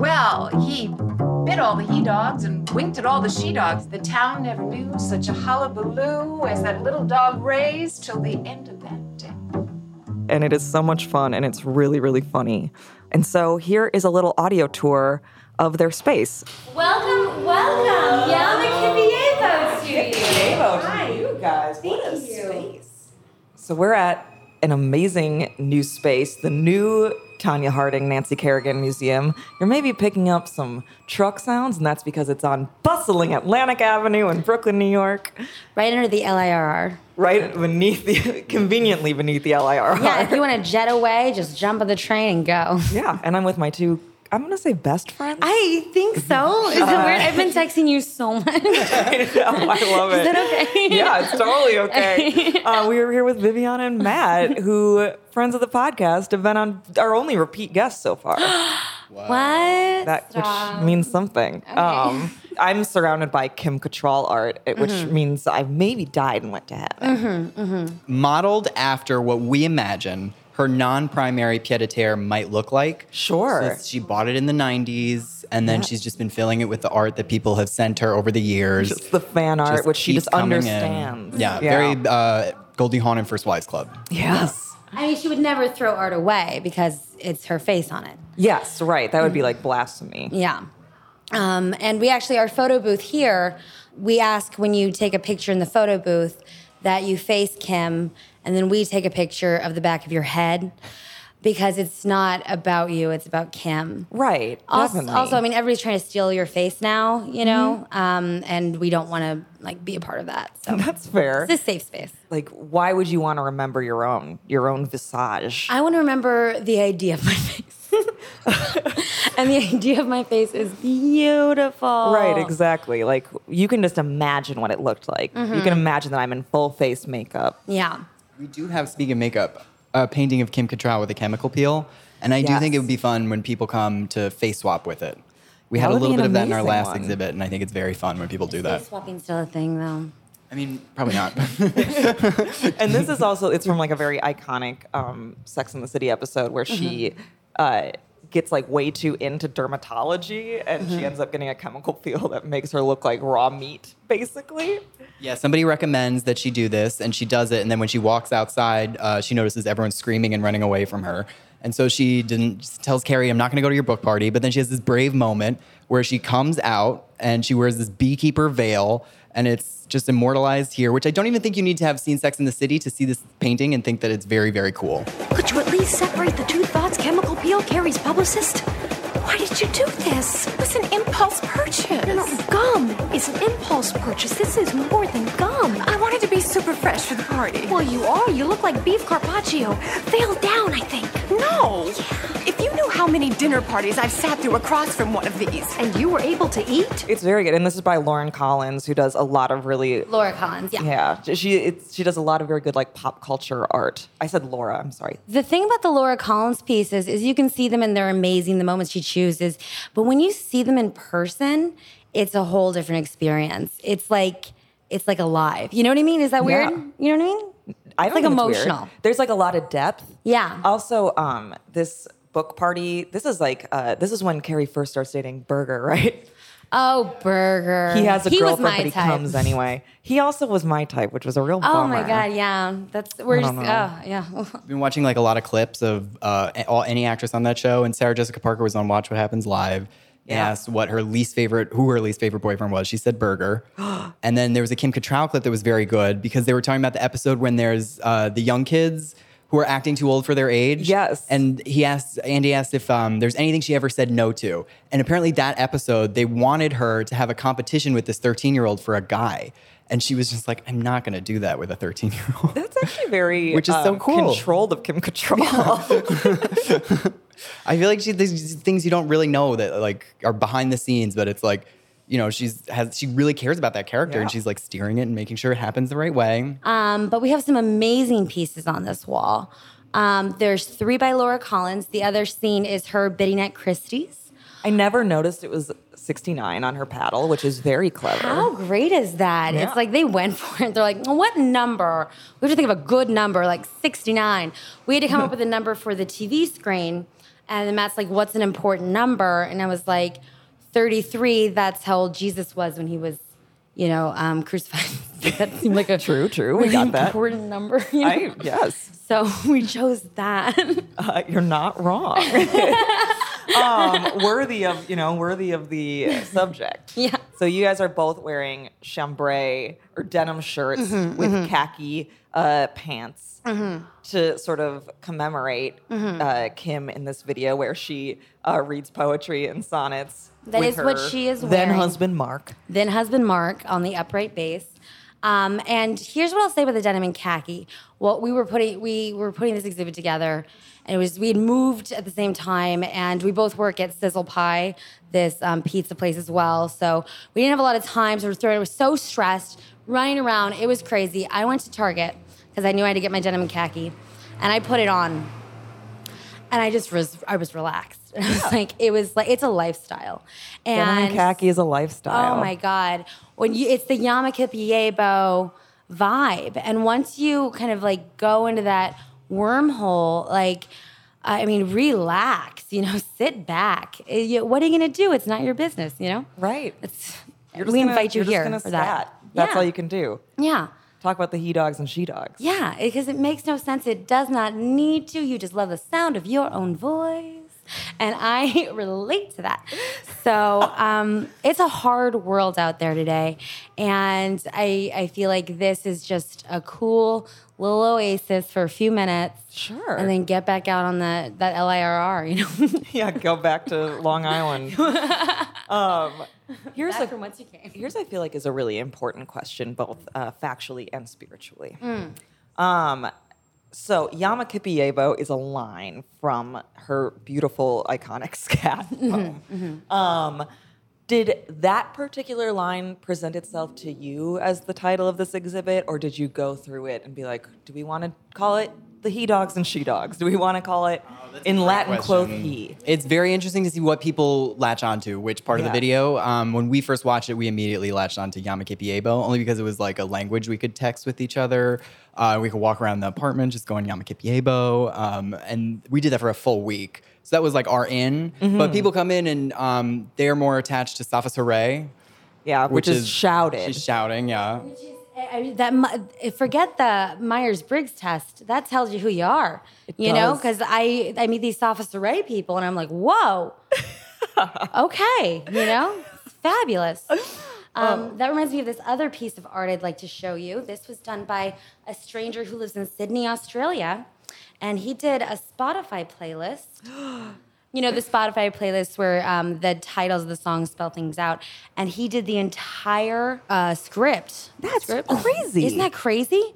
Well, he bit all the he dogs and winked at all the she dogs. The town never knew such a hullabaloo as that little dog raised till the end of that day. And it is so much fun and it's really, really funny. And so here is a little audio tour of their space. Welcome, welcome, Yamakipiebo Studio. Hi, you guys. Thank you. So we're at an amazing new space, the new Tonya Harding Nancy Kerrigan Museum. You're maybe picking up some truck sounds, and that's because it's on bustling Atlantic Avenue in Brooklyn, New York. Right under the LIRR. Right beneath the, conveniently beneath the LIRR. Yeah, if you want to jet away, just jump on the train and go. Yeah, and I'm with my two, I'm gonna say best friends. I think so. Is it weird? I've been texting you so much. I know, I love it. Is it okay? Yeah, it's totally okay. Uh, we were here with Viviana and Matt, who friends of the podcast have been on our only repeat guests so far. What? That Stop. which means something. Um, I'm surrounded by Kim Cattrall art, it- which Mhm. means I maybe died and went to heaven. Mm-hmm, mm-hmm. modeled after what we imagine her non-primary pied-a-terre might look like. Sure. So she bought it in the 90s, and then Yeah. she's just been filling it with the art that people have sent her over the years. Just the fan art, which she just understands. Yeah, Yeah. very uh, Goldie Hawn and First Wives Club. Yes. I mean, she would never throw art away because it's her face on it. Yes, right. That would be like blasphemy. Yeah. Um, and we actually, our photo booth here, we ask when you take a picture in the photo booth that you face Kim and then we take a picture of the back of your head because it's not about you, it's about Kim. Right. Also, also, I mean, everybody's trying to steal your face now, you know, um, and we don't want to like be a part of that. So That's fair. It's a safe space. Like, why would you want to remember your own, your own visage? I want to remember the idea of my face. and the idea of my face is beautiful. Right, exactly. Like you can just imagine what it looked like. You Mhm. can imagine that I'm in full face makeup. Yeah. We do have, speaking of makeup, a painting of Kim Cattrall with a chemical peel, and I do think it would be fun when people come to face swap with it. We That had a little bit of that in our last one. exhibit, and I think it's very fun when people do that. Face swapping's still a thing, though. I mean, probably not. and this is also it's from like a very iconic um, Sex in the City episode where she uh, gets like way too into dermatology and she Mhm. ends up getting a chemical peel that makes her look like raw meat, basically. Yeah, somebody recommends that she do this, and she does it. And then when she walks outside, uh, she notices everyone screaming and running away from her. And so she didn't tells Carrie, "I'm not going to go to your book party." But then she has this brave moment where she comes out and she wears this beekeeper veil, and it's just immortalized here. Which I don't even think you need to have seen Sex in the City to see this painting and think that it's very, very cool. Could you at least separate the two thoughts chemical peel Carrie's publicist? Why did you do this? It was an impulse purchase. No, no, gum is an impulse purchase. This is more than gum. I wanted to be super fresh for the party. Well, you are. You look like beef carpaccio. Veiled down, I think. No. If you knew how many dinner parties I've sat through across from one of these, and you were able to eat, It's very good, and this is by Lauren Collins, who does a lot of really Laura Collins, yeah. yeah. She it's, she does a lot of very good like pop culture art. I said Laura. I'm sorry. The thing about the Laura Collins pieces is you can see them and they're amazing the moments she chooses. But when you see them in person, it's a whole different experience. It's like it's like alive. You know what I mean? Is that weird? Yeah. You know what I mean? I It's like think emotional. There's like a lot of depth. Yeah. Also, um, this book party. This is like uh, this is when Carrie first starts dating Berger, right? Oh, Berger. He has a He was girlfriend, my but he type. comes anyway. He also was my type, which was a real Oh bummer. my god, yeah. That's we're just oh yeah. I've been watching like a lot of clips of uh, all, any actress on that show, and Sarah Jessica Parker was on Watch What Happens Live. Yeah. Asked what her least favorite, who her least favorite boyfriend was. She said Berger. and then there was a Kim Cattrall clip that was very good because they were talking about the episode when there's uh, the young kids who are acting too old for their age. Yes. And he asked, Andy asked if um, there's anything she ever said no to. And apparently that episode, they wanted her to have a competition with this 13 year old for a guy. And she was just like, I'm not going to do that with a 13 year old. That's actually very Which is so um, cool. Controlled of Kim Cattrall. I feel like she these things you don't really know that like are behind the scenes, but it's like, you know, she's has she really cares about that character and she's like steering it and making sure it happens the right way. Um, but we have some amazing pieces on this wall. Um, there's three by Laura Collins. The other scene is her bidding at Christie's. I never noticed it was 69 on her paddle, which is very clever. How great is that? Yeah. It's like they went for it. They're like, what number? We have to think of a good number, like 69. We had to come up with a number for the TV screen. And then Matt's like, what's an important number? And I was like, 33. That's how old Jesus was when he was, you know, um, crucified. that seemed like a true, true. We really got that. important number. you know? I, yes. So we chose that. Uh, you're not wrong. Um, worthy of, you know, worthy of the subject. Yeah. So you guys are both wearing chambray or denim shirts Mhm, with mhm. khaki uh, pants Mhm. to sort of commemorate Mhm. uh, Kim in this video where she uh, reads poetry and sonnets. That with is what she is wearing. Then husband Mark. then husband Mark on the upright bass. Um, and here's what I'll say about the denim and khaki. Well, we were putting we were putting this exhibit together, and it was we had moved at the same time, and we both work at Sizzle Pie, this um, pizza place as well. So we didn't have a lot of time. So we were throwing- I was so stressed, running around. It was crazy. I went to Target because I knew I had to get my denim and khaki, and I put it on and I just was I was relaxed. I was like, it was like it's a lifestyle. And Denim khaki is a lifestyle. Oh my god, when you it's the Yamaka Piebo vibe, and once you kind of like go into that wormhole, like. I mean, relax. You know, sit back. Eh, What are you going to do? It's not your business. You know, right? It's You're just we gonna- invite you here for that. stat. That's Yeah. all you can do. Yeah. Talk about the he dogs and she dogs. Yeah, because it makes no sense. It does not need to. You just love the sound of your own voice. And I relate to that. So um, it's a hard world out there today. And I, I feel like this is just a cool little oasis for a few minutes. Sure. And then get back out on the, that LIRR, you know? yeah, go back to Long Island. um, here's Back a, from whence you came. Here's I feel like is a really important question, both uh, factually and spiritually. Mm. Um, so Yama Kipiebo is a line from her beautiful, iconic scat poem. Mm-hmm. Um, did that particular line present itself to you as the title of this exhibit, or did you go through it and be like, do we want to call it the he dogs and she dogs? Do we want to call it in Latin quoth he? It's very interesting to see what people latch onto, which part of the video. Um, when we first watched it, we immediately latched onto Yamakipiebo, only because it was like a language we could text with each other. Uh, we could walk around the apartment just going Yamakipiebo. Um, and we did that for a full week. So that was like our in. But Mhm. people come in and um, they're more attached to Safas Hooray. Yeah, which is shouted. She's shouting, yeah. I mean, that forget the Myers Briggs test. That tells you who you are. It you know, because I I meet these sophist array people, and I'm like, whoa, okay, you know, fabulous. Um, that reminds me of this other piece of art I'd like to show you. This was done by a stranger who lives in Sydney, Australia, and he did a Spotify playlist. You know, the Spotify playlist where um, the titles of the songs spell things out. And he did the entire uh, script. That's crazy. Isn't that crazy?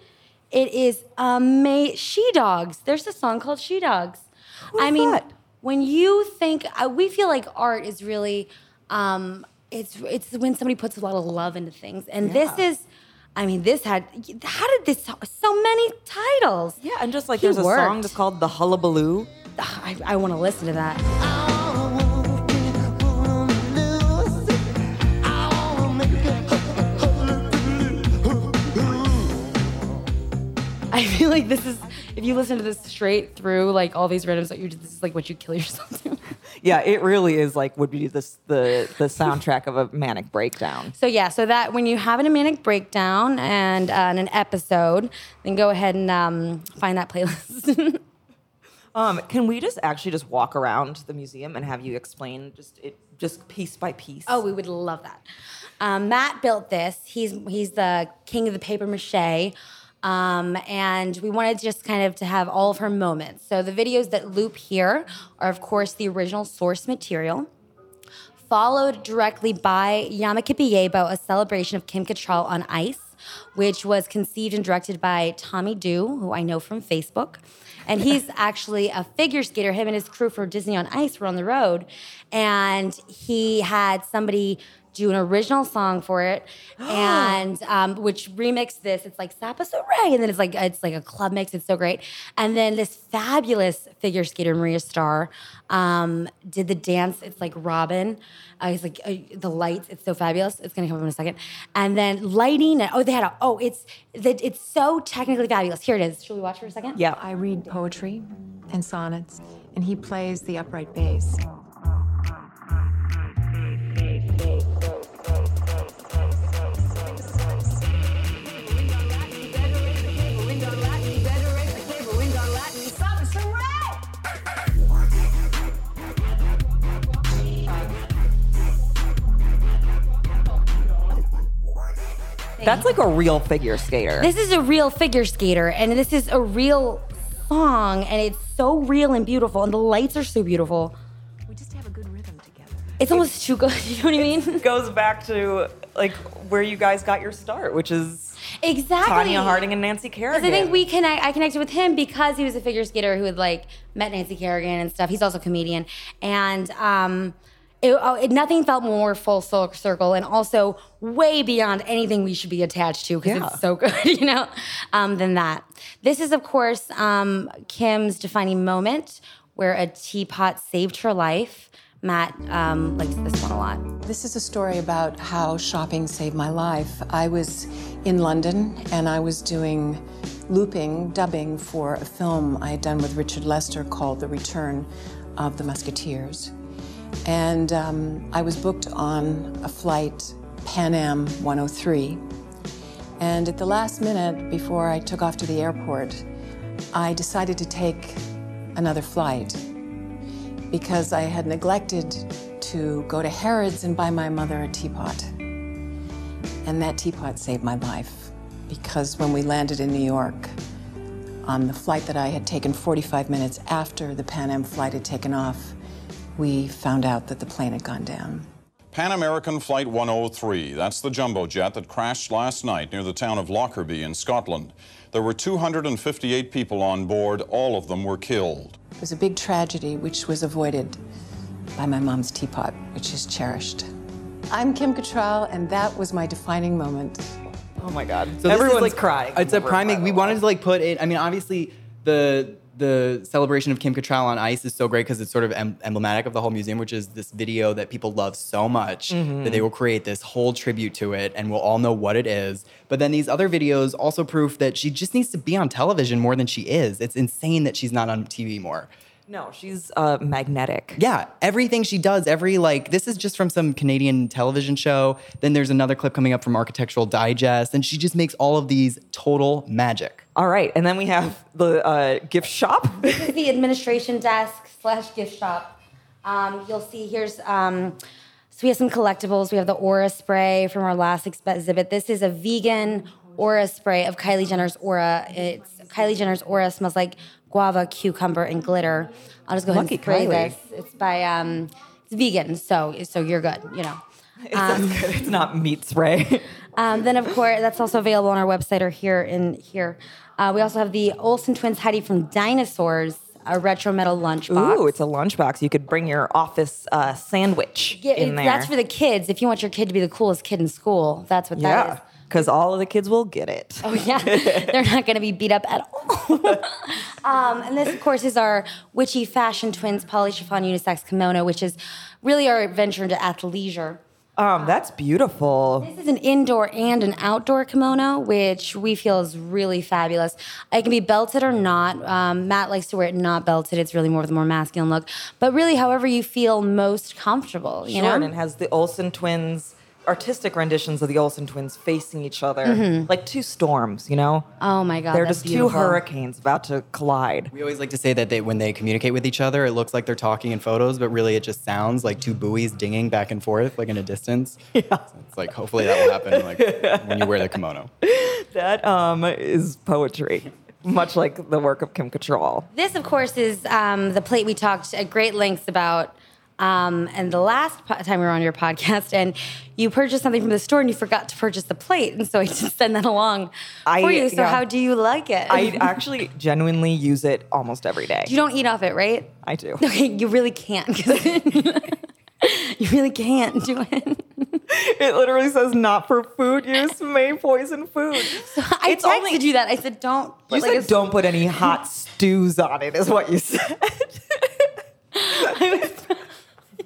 It is amazing. She Dogs. There's a song called She Dogs. I mean, when you think, uh, we feel like art is really, um, it's, it's when somebody puts a lot of love into things. And this is, I mean, this had, how did this, so many titles? Yeah, and just like He there's a song that's called The Hullabaloo. I, I want to listen to that. I feel like this is if you listen to this straight through, like all these rhythms that you this is like what you kill yourself to. Yeah, it really is like would be this the the soundtrack of a manic breakdown. So yeah, so that when you have a manic breakdown and, uh, and an episode, then go ahead and um, find that playlist. Um, can we just actually just walk around the museum and have you explain just it just piece by piece? Oh, we would love that. Um, Matt built this. He's he's the king of the paper mache. Um, and we wanted just kind of to have all of her moments. So the videos that loop here are, of course, the original source material, followed directly by Yamakipi a celebration of Kim Cattrall on ice, which was conceived and directed by Tommy Dew, who I know from Facebook. And he's actually a figure skater. Him and his crew for Disney on Ice were on the road. And he had somebody do an original song for it, and um, which remixed this. It's like Sapa So Ray, and then it's like it's like a club mix. It's so great. And then this fabulous figure skater Maria Starr um, did the dance. It's like Robin. Uh, it's like uh, the lights. It's so fabulous. It's gonna come up in a second. And then lighting. And, oh, they had a. Oh, it's that. It's so technically fabulous. Here it is. Should we watch for a second? Yeah. I read poetry and sonnets, and he plays the upright bass. That's like a real figure skater. This is a real figure skater, and this is a real song, and it's so real and beautiful, and the lights are so beautiful. We just have a good rhythm together. It's almost too good. You know what I mean? It goes back to like where you guys got your start, which is Exactly. Tonya Harding and Nancy Kerrigan. Because I think we connect. I connected with him because he was a figure skater who had like met Nancy Kerrigan and stuff. He's also a comedian, and um, it, oh, it, nothing felt more full circle, and also way beyond anything we should be attached to because Yeah. it's so good, you know. Um, than that, this is of course um, Kim's defining moment where a teapot saved her life. Matt um, likes this one a lot. This is a story about how shopping saved my life. I was in London and I was doing looping, dubbing for a film I had done with Richard Lester called The Return of the Musketeers. And um, I was booked on a flight, Pan Am 103. And at the last minute, before I took off to the airport, I decided to take another flight because I had neglected to go to Harrods and buy my mother a teapot. And that teapot saved my life because when we landed in New York, on the flight that I had taken 45 minutes after the Pan Am flight had taken off, we found out that the plane had gone down. Pan American Flight 103. That's the jumbo jet that crashed last night near the town of Lockerbie in Scotland. There were 258 people on board. All of them were killed. It was a big tragedy which was avoided by my mom's teapot, which is cherished. I'm Kim Cattrall, and that was my defining moment. Oh my God. So this is, Everyone's like, crying. It's a over it, prime. We wanted to like put it. I mean, obviously the the celebration of Kim Cattrall on ice is so great because it's sort of em- emblematic of the whole museum, which is this video that people love so much Mhm. that they will create this whole tribute to it, and we'll all know what it is. But then these other videos also proof that she just needs to be on television more than she is. It's insane that she's not on TV more. No, she's uh, magnetic. Yeah, everything she does, every like, this is just from some Canadian television show. Then there's another clip coming up from Architectural Digest, and she just makes all of these total magic. All right, and then we have the uh, gift shop. This is the administration desk slash gift shop. Um, you'll see here's um, so we have some collectibles. We have the Aura spray from our last exhibit. This is a vegan Aura spray of Kylie Jenner's Aura. It's Kylie Jenner's Aura smells like guava, cucumber, and glitter. I'll just go ahead and spray Kylie. this. It's by um, it's vegan, so so you're good. You know. Um, It's, good. it's not meat spray. um, then, of course, that's also available on our website or here in here. Uh, we also have the Olsen twins Heidi from Dinosaurs, a retro metal lunchbox. Ooh, it's a lunchbox. You could bring your office uh, sandwich Yeah, in it- there. that's for the kids. If you want your kid to be the coolest kid in school, that's what that is. yeah, because all of the kids will get it. Oh yeah, they're not going to be beat up at all. um, and this, of course, is our witchy fashion twins poly chiffon unisex kimono, which is really our venture into athleisure. Um, that's beautiful. This is an indoor and an outdoor kimono, which we feel is really fabulous. It can be belted or not. Um, Matt likes to wear it not belted. It's really more of the more masculine look. But really, however you feel most comfortable, you sure, know. and it has the Olsen twins artistic renditions of the Olsen twins facing each other Mhm. like two storms. You know. Oh my god, They're that's just beautiful. two hurricanes about to collide. We always like to say that they, when they communicate with each other, it looks like they're talking in photos, but really it just sounds like two buoys dinging back and forth, like in a distance. Yeah. it's like hopefully that will happen like when you wear the kimono. That um is poetry, much like the work of Kim Cattrall. This, of course, is um, the plate we talked at great lengths about. Um, and the last po- time we were on your podcast, and you purchased something from the store and you forgot to purchase the plate, and so I just send that along I- for you. So yeah. how do you like it? I actually genuinely use it almost every day. you don't eat off it, right? I do. Okay, you really can't. you really can't do it. It literally says not for food use, may poison food. So I texted you to do that. I said don't. You like, said don't put any hot stews on it, is what you said.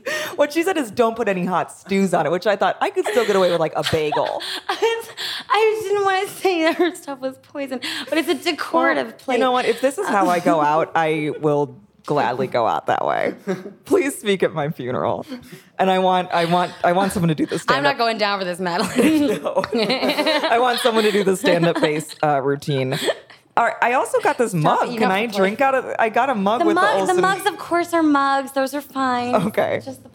what she said is don't put any hot stews on it, which I thought I could still get away with like a bagel. I just didn't want to say that her stuff was poison, but it's a decorative plate. You know what? If this is how I go out, I will gladly go out that way. Please speak at my funeral. And I want I want I want someone to do the stand I'm not going down for this, Madeline. No. I want someone to do the stand-up face uh, routine. All right, I also got this mug. you Can I for drink out of? I got a mug the, with the mug, Olsen. the mugs, of course, are mugs. Those are fine. Okay. Just the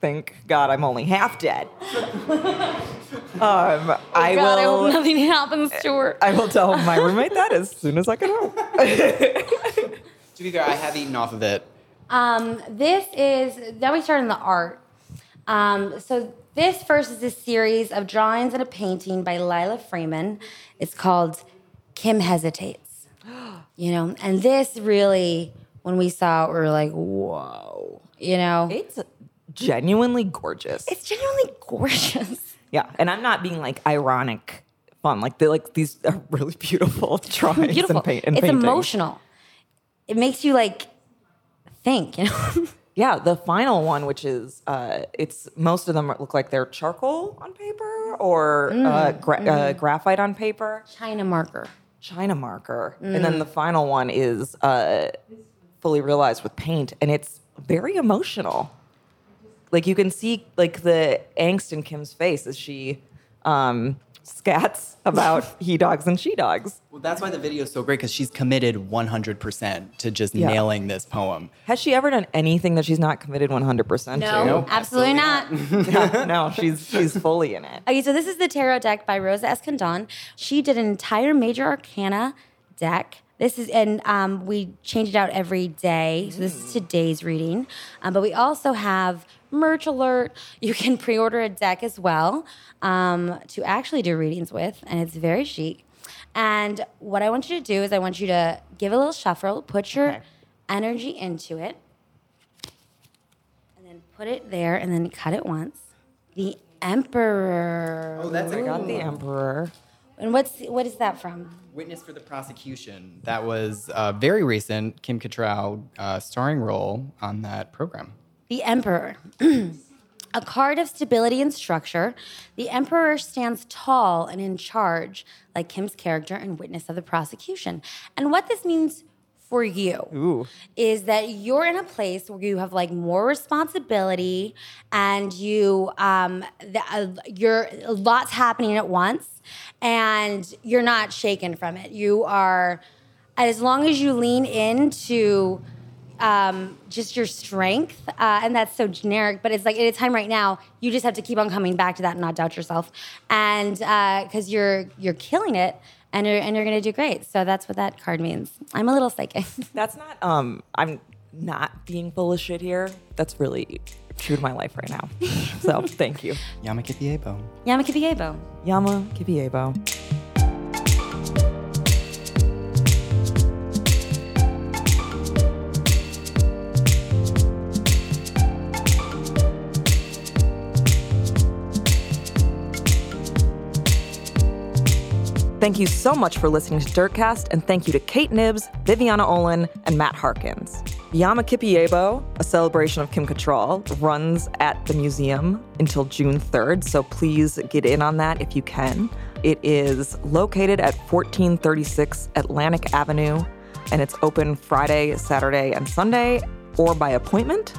Thank God I'm only half dead. um, Oh I God, I will. hope nothing happens to her. I will tell my roommate that as soon as I get home. To be fair, I have eaten off of it. Um, this is now we start in the art. Um, so this first is a series of drawings and a painting by Lila Freeman. It's called Kim Hesitates. You know, and this really, when we saw it, we were like, whoa. You know, it's genuinely gorgeous. It's genuinely gorgeous. Yeah, and I'm not being like ironic fun. Like they like these are really beautiful drawings Beautiful. and paint and it's paintings. emotional. It makes you like think. You know. Yeah, the final one, which is uh, it's most of them look like they're charcoal on paper or uh, Mm, gra- uh, mm. graphite on paper. China marker. China marker, and then Mm. the final one is uh, fully realized with paint, and it's very emotional. Like you can see like the angst in Kim's face as she um, scats about he dogs and she dogs. Well, that's why the video is so great because she's committed 100% to just Yeah. nailing this poem. Has she ever done anything that she's not committed 100% to? No, to? absolutely not. Yeah, no, she's she's fully in it. Okay, so this is the tarot deck by Rosa Escandon. She did an entire major arcana deck. This is, and um, we change it out every day. So this is today's reading. Um, but we also have merch alert. You can pre-order a deck as well um, to actually do readings with, and it's very chic. And what I want you to do is I want you to give a little shuffle, put your energy into it, and then put it there, and then cut it once. The Emperor. Oh, that's I got the Emperor. And what's what is that from? Witness for the prosecution. That was uh, very recent. Kim Cattrall uh, starring role on that program. The Emperor. A card of stability and structure, the Emperor stands tall and in charge, like Kim's character and witness of the prosecution. And what this means for you Ooh. is that you're in a place where you have like more responsibility and you um the, uh, you're lots happening at once and you're not shaken from it you are as long as you lean into um, just your strength, uh, and that's so generic. But it's like at a time right now, you just have to keep on coming back to that and not doubt yourself, and because you're you're killing it, and you're and you're gonna do great. So that's what that card means. I'm a little psychic. That's not. Um, I'm not being full of shit here. That's really true to my life right now. So thank you. Yama Kipiebo. Yama Kipiebo. Yama Kipiebo. Thank you so much for listening to Dirtcast, and thank you to Kate Knibbs, Viviana Olen, and Matt Harkins. Yama Kipiebo, a celebration of Kim Cattrall, runs at the museum until June 3rd, so please get in on that if you can. It is located at 1436 Atlantic Avenue, and it's open Friday, Saturday, and Sunday, or by appointment.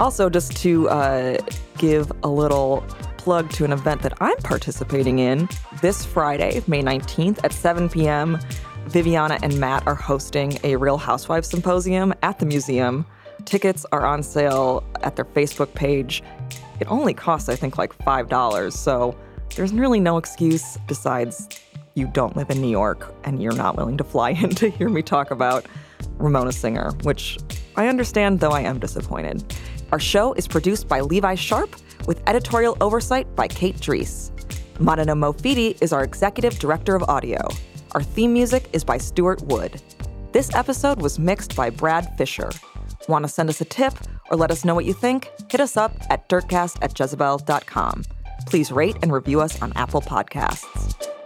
Also, just to uh, give a little plug to an event that I'm participating in this Friday, May 19th at 7 p.m. Viviana and Matt are hosting a Real Housewives symposium at the museum. Tickets are on sale at their Facebook page. It only costs, I think, like $5. So there's really no excuse besides you don't live in New York and you're not willing to fly in to hear me talk about Ramona Singer, which I understand, though I am disappointed. Our show is produced by Levi Sharpe with editorial oversight by Kate Dries. Mandana Mofidi is our executive director of audio. Our theme music is by Stuart Wood. This episode was mixed by Brad Fisher. Want to send us a tip or let us know what you think? Hit us up at dirtcast at jezebel.com. Please rate and review us on Apple Podcasts.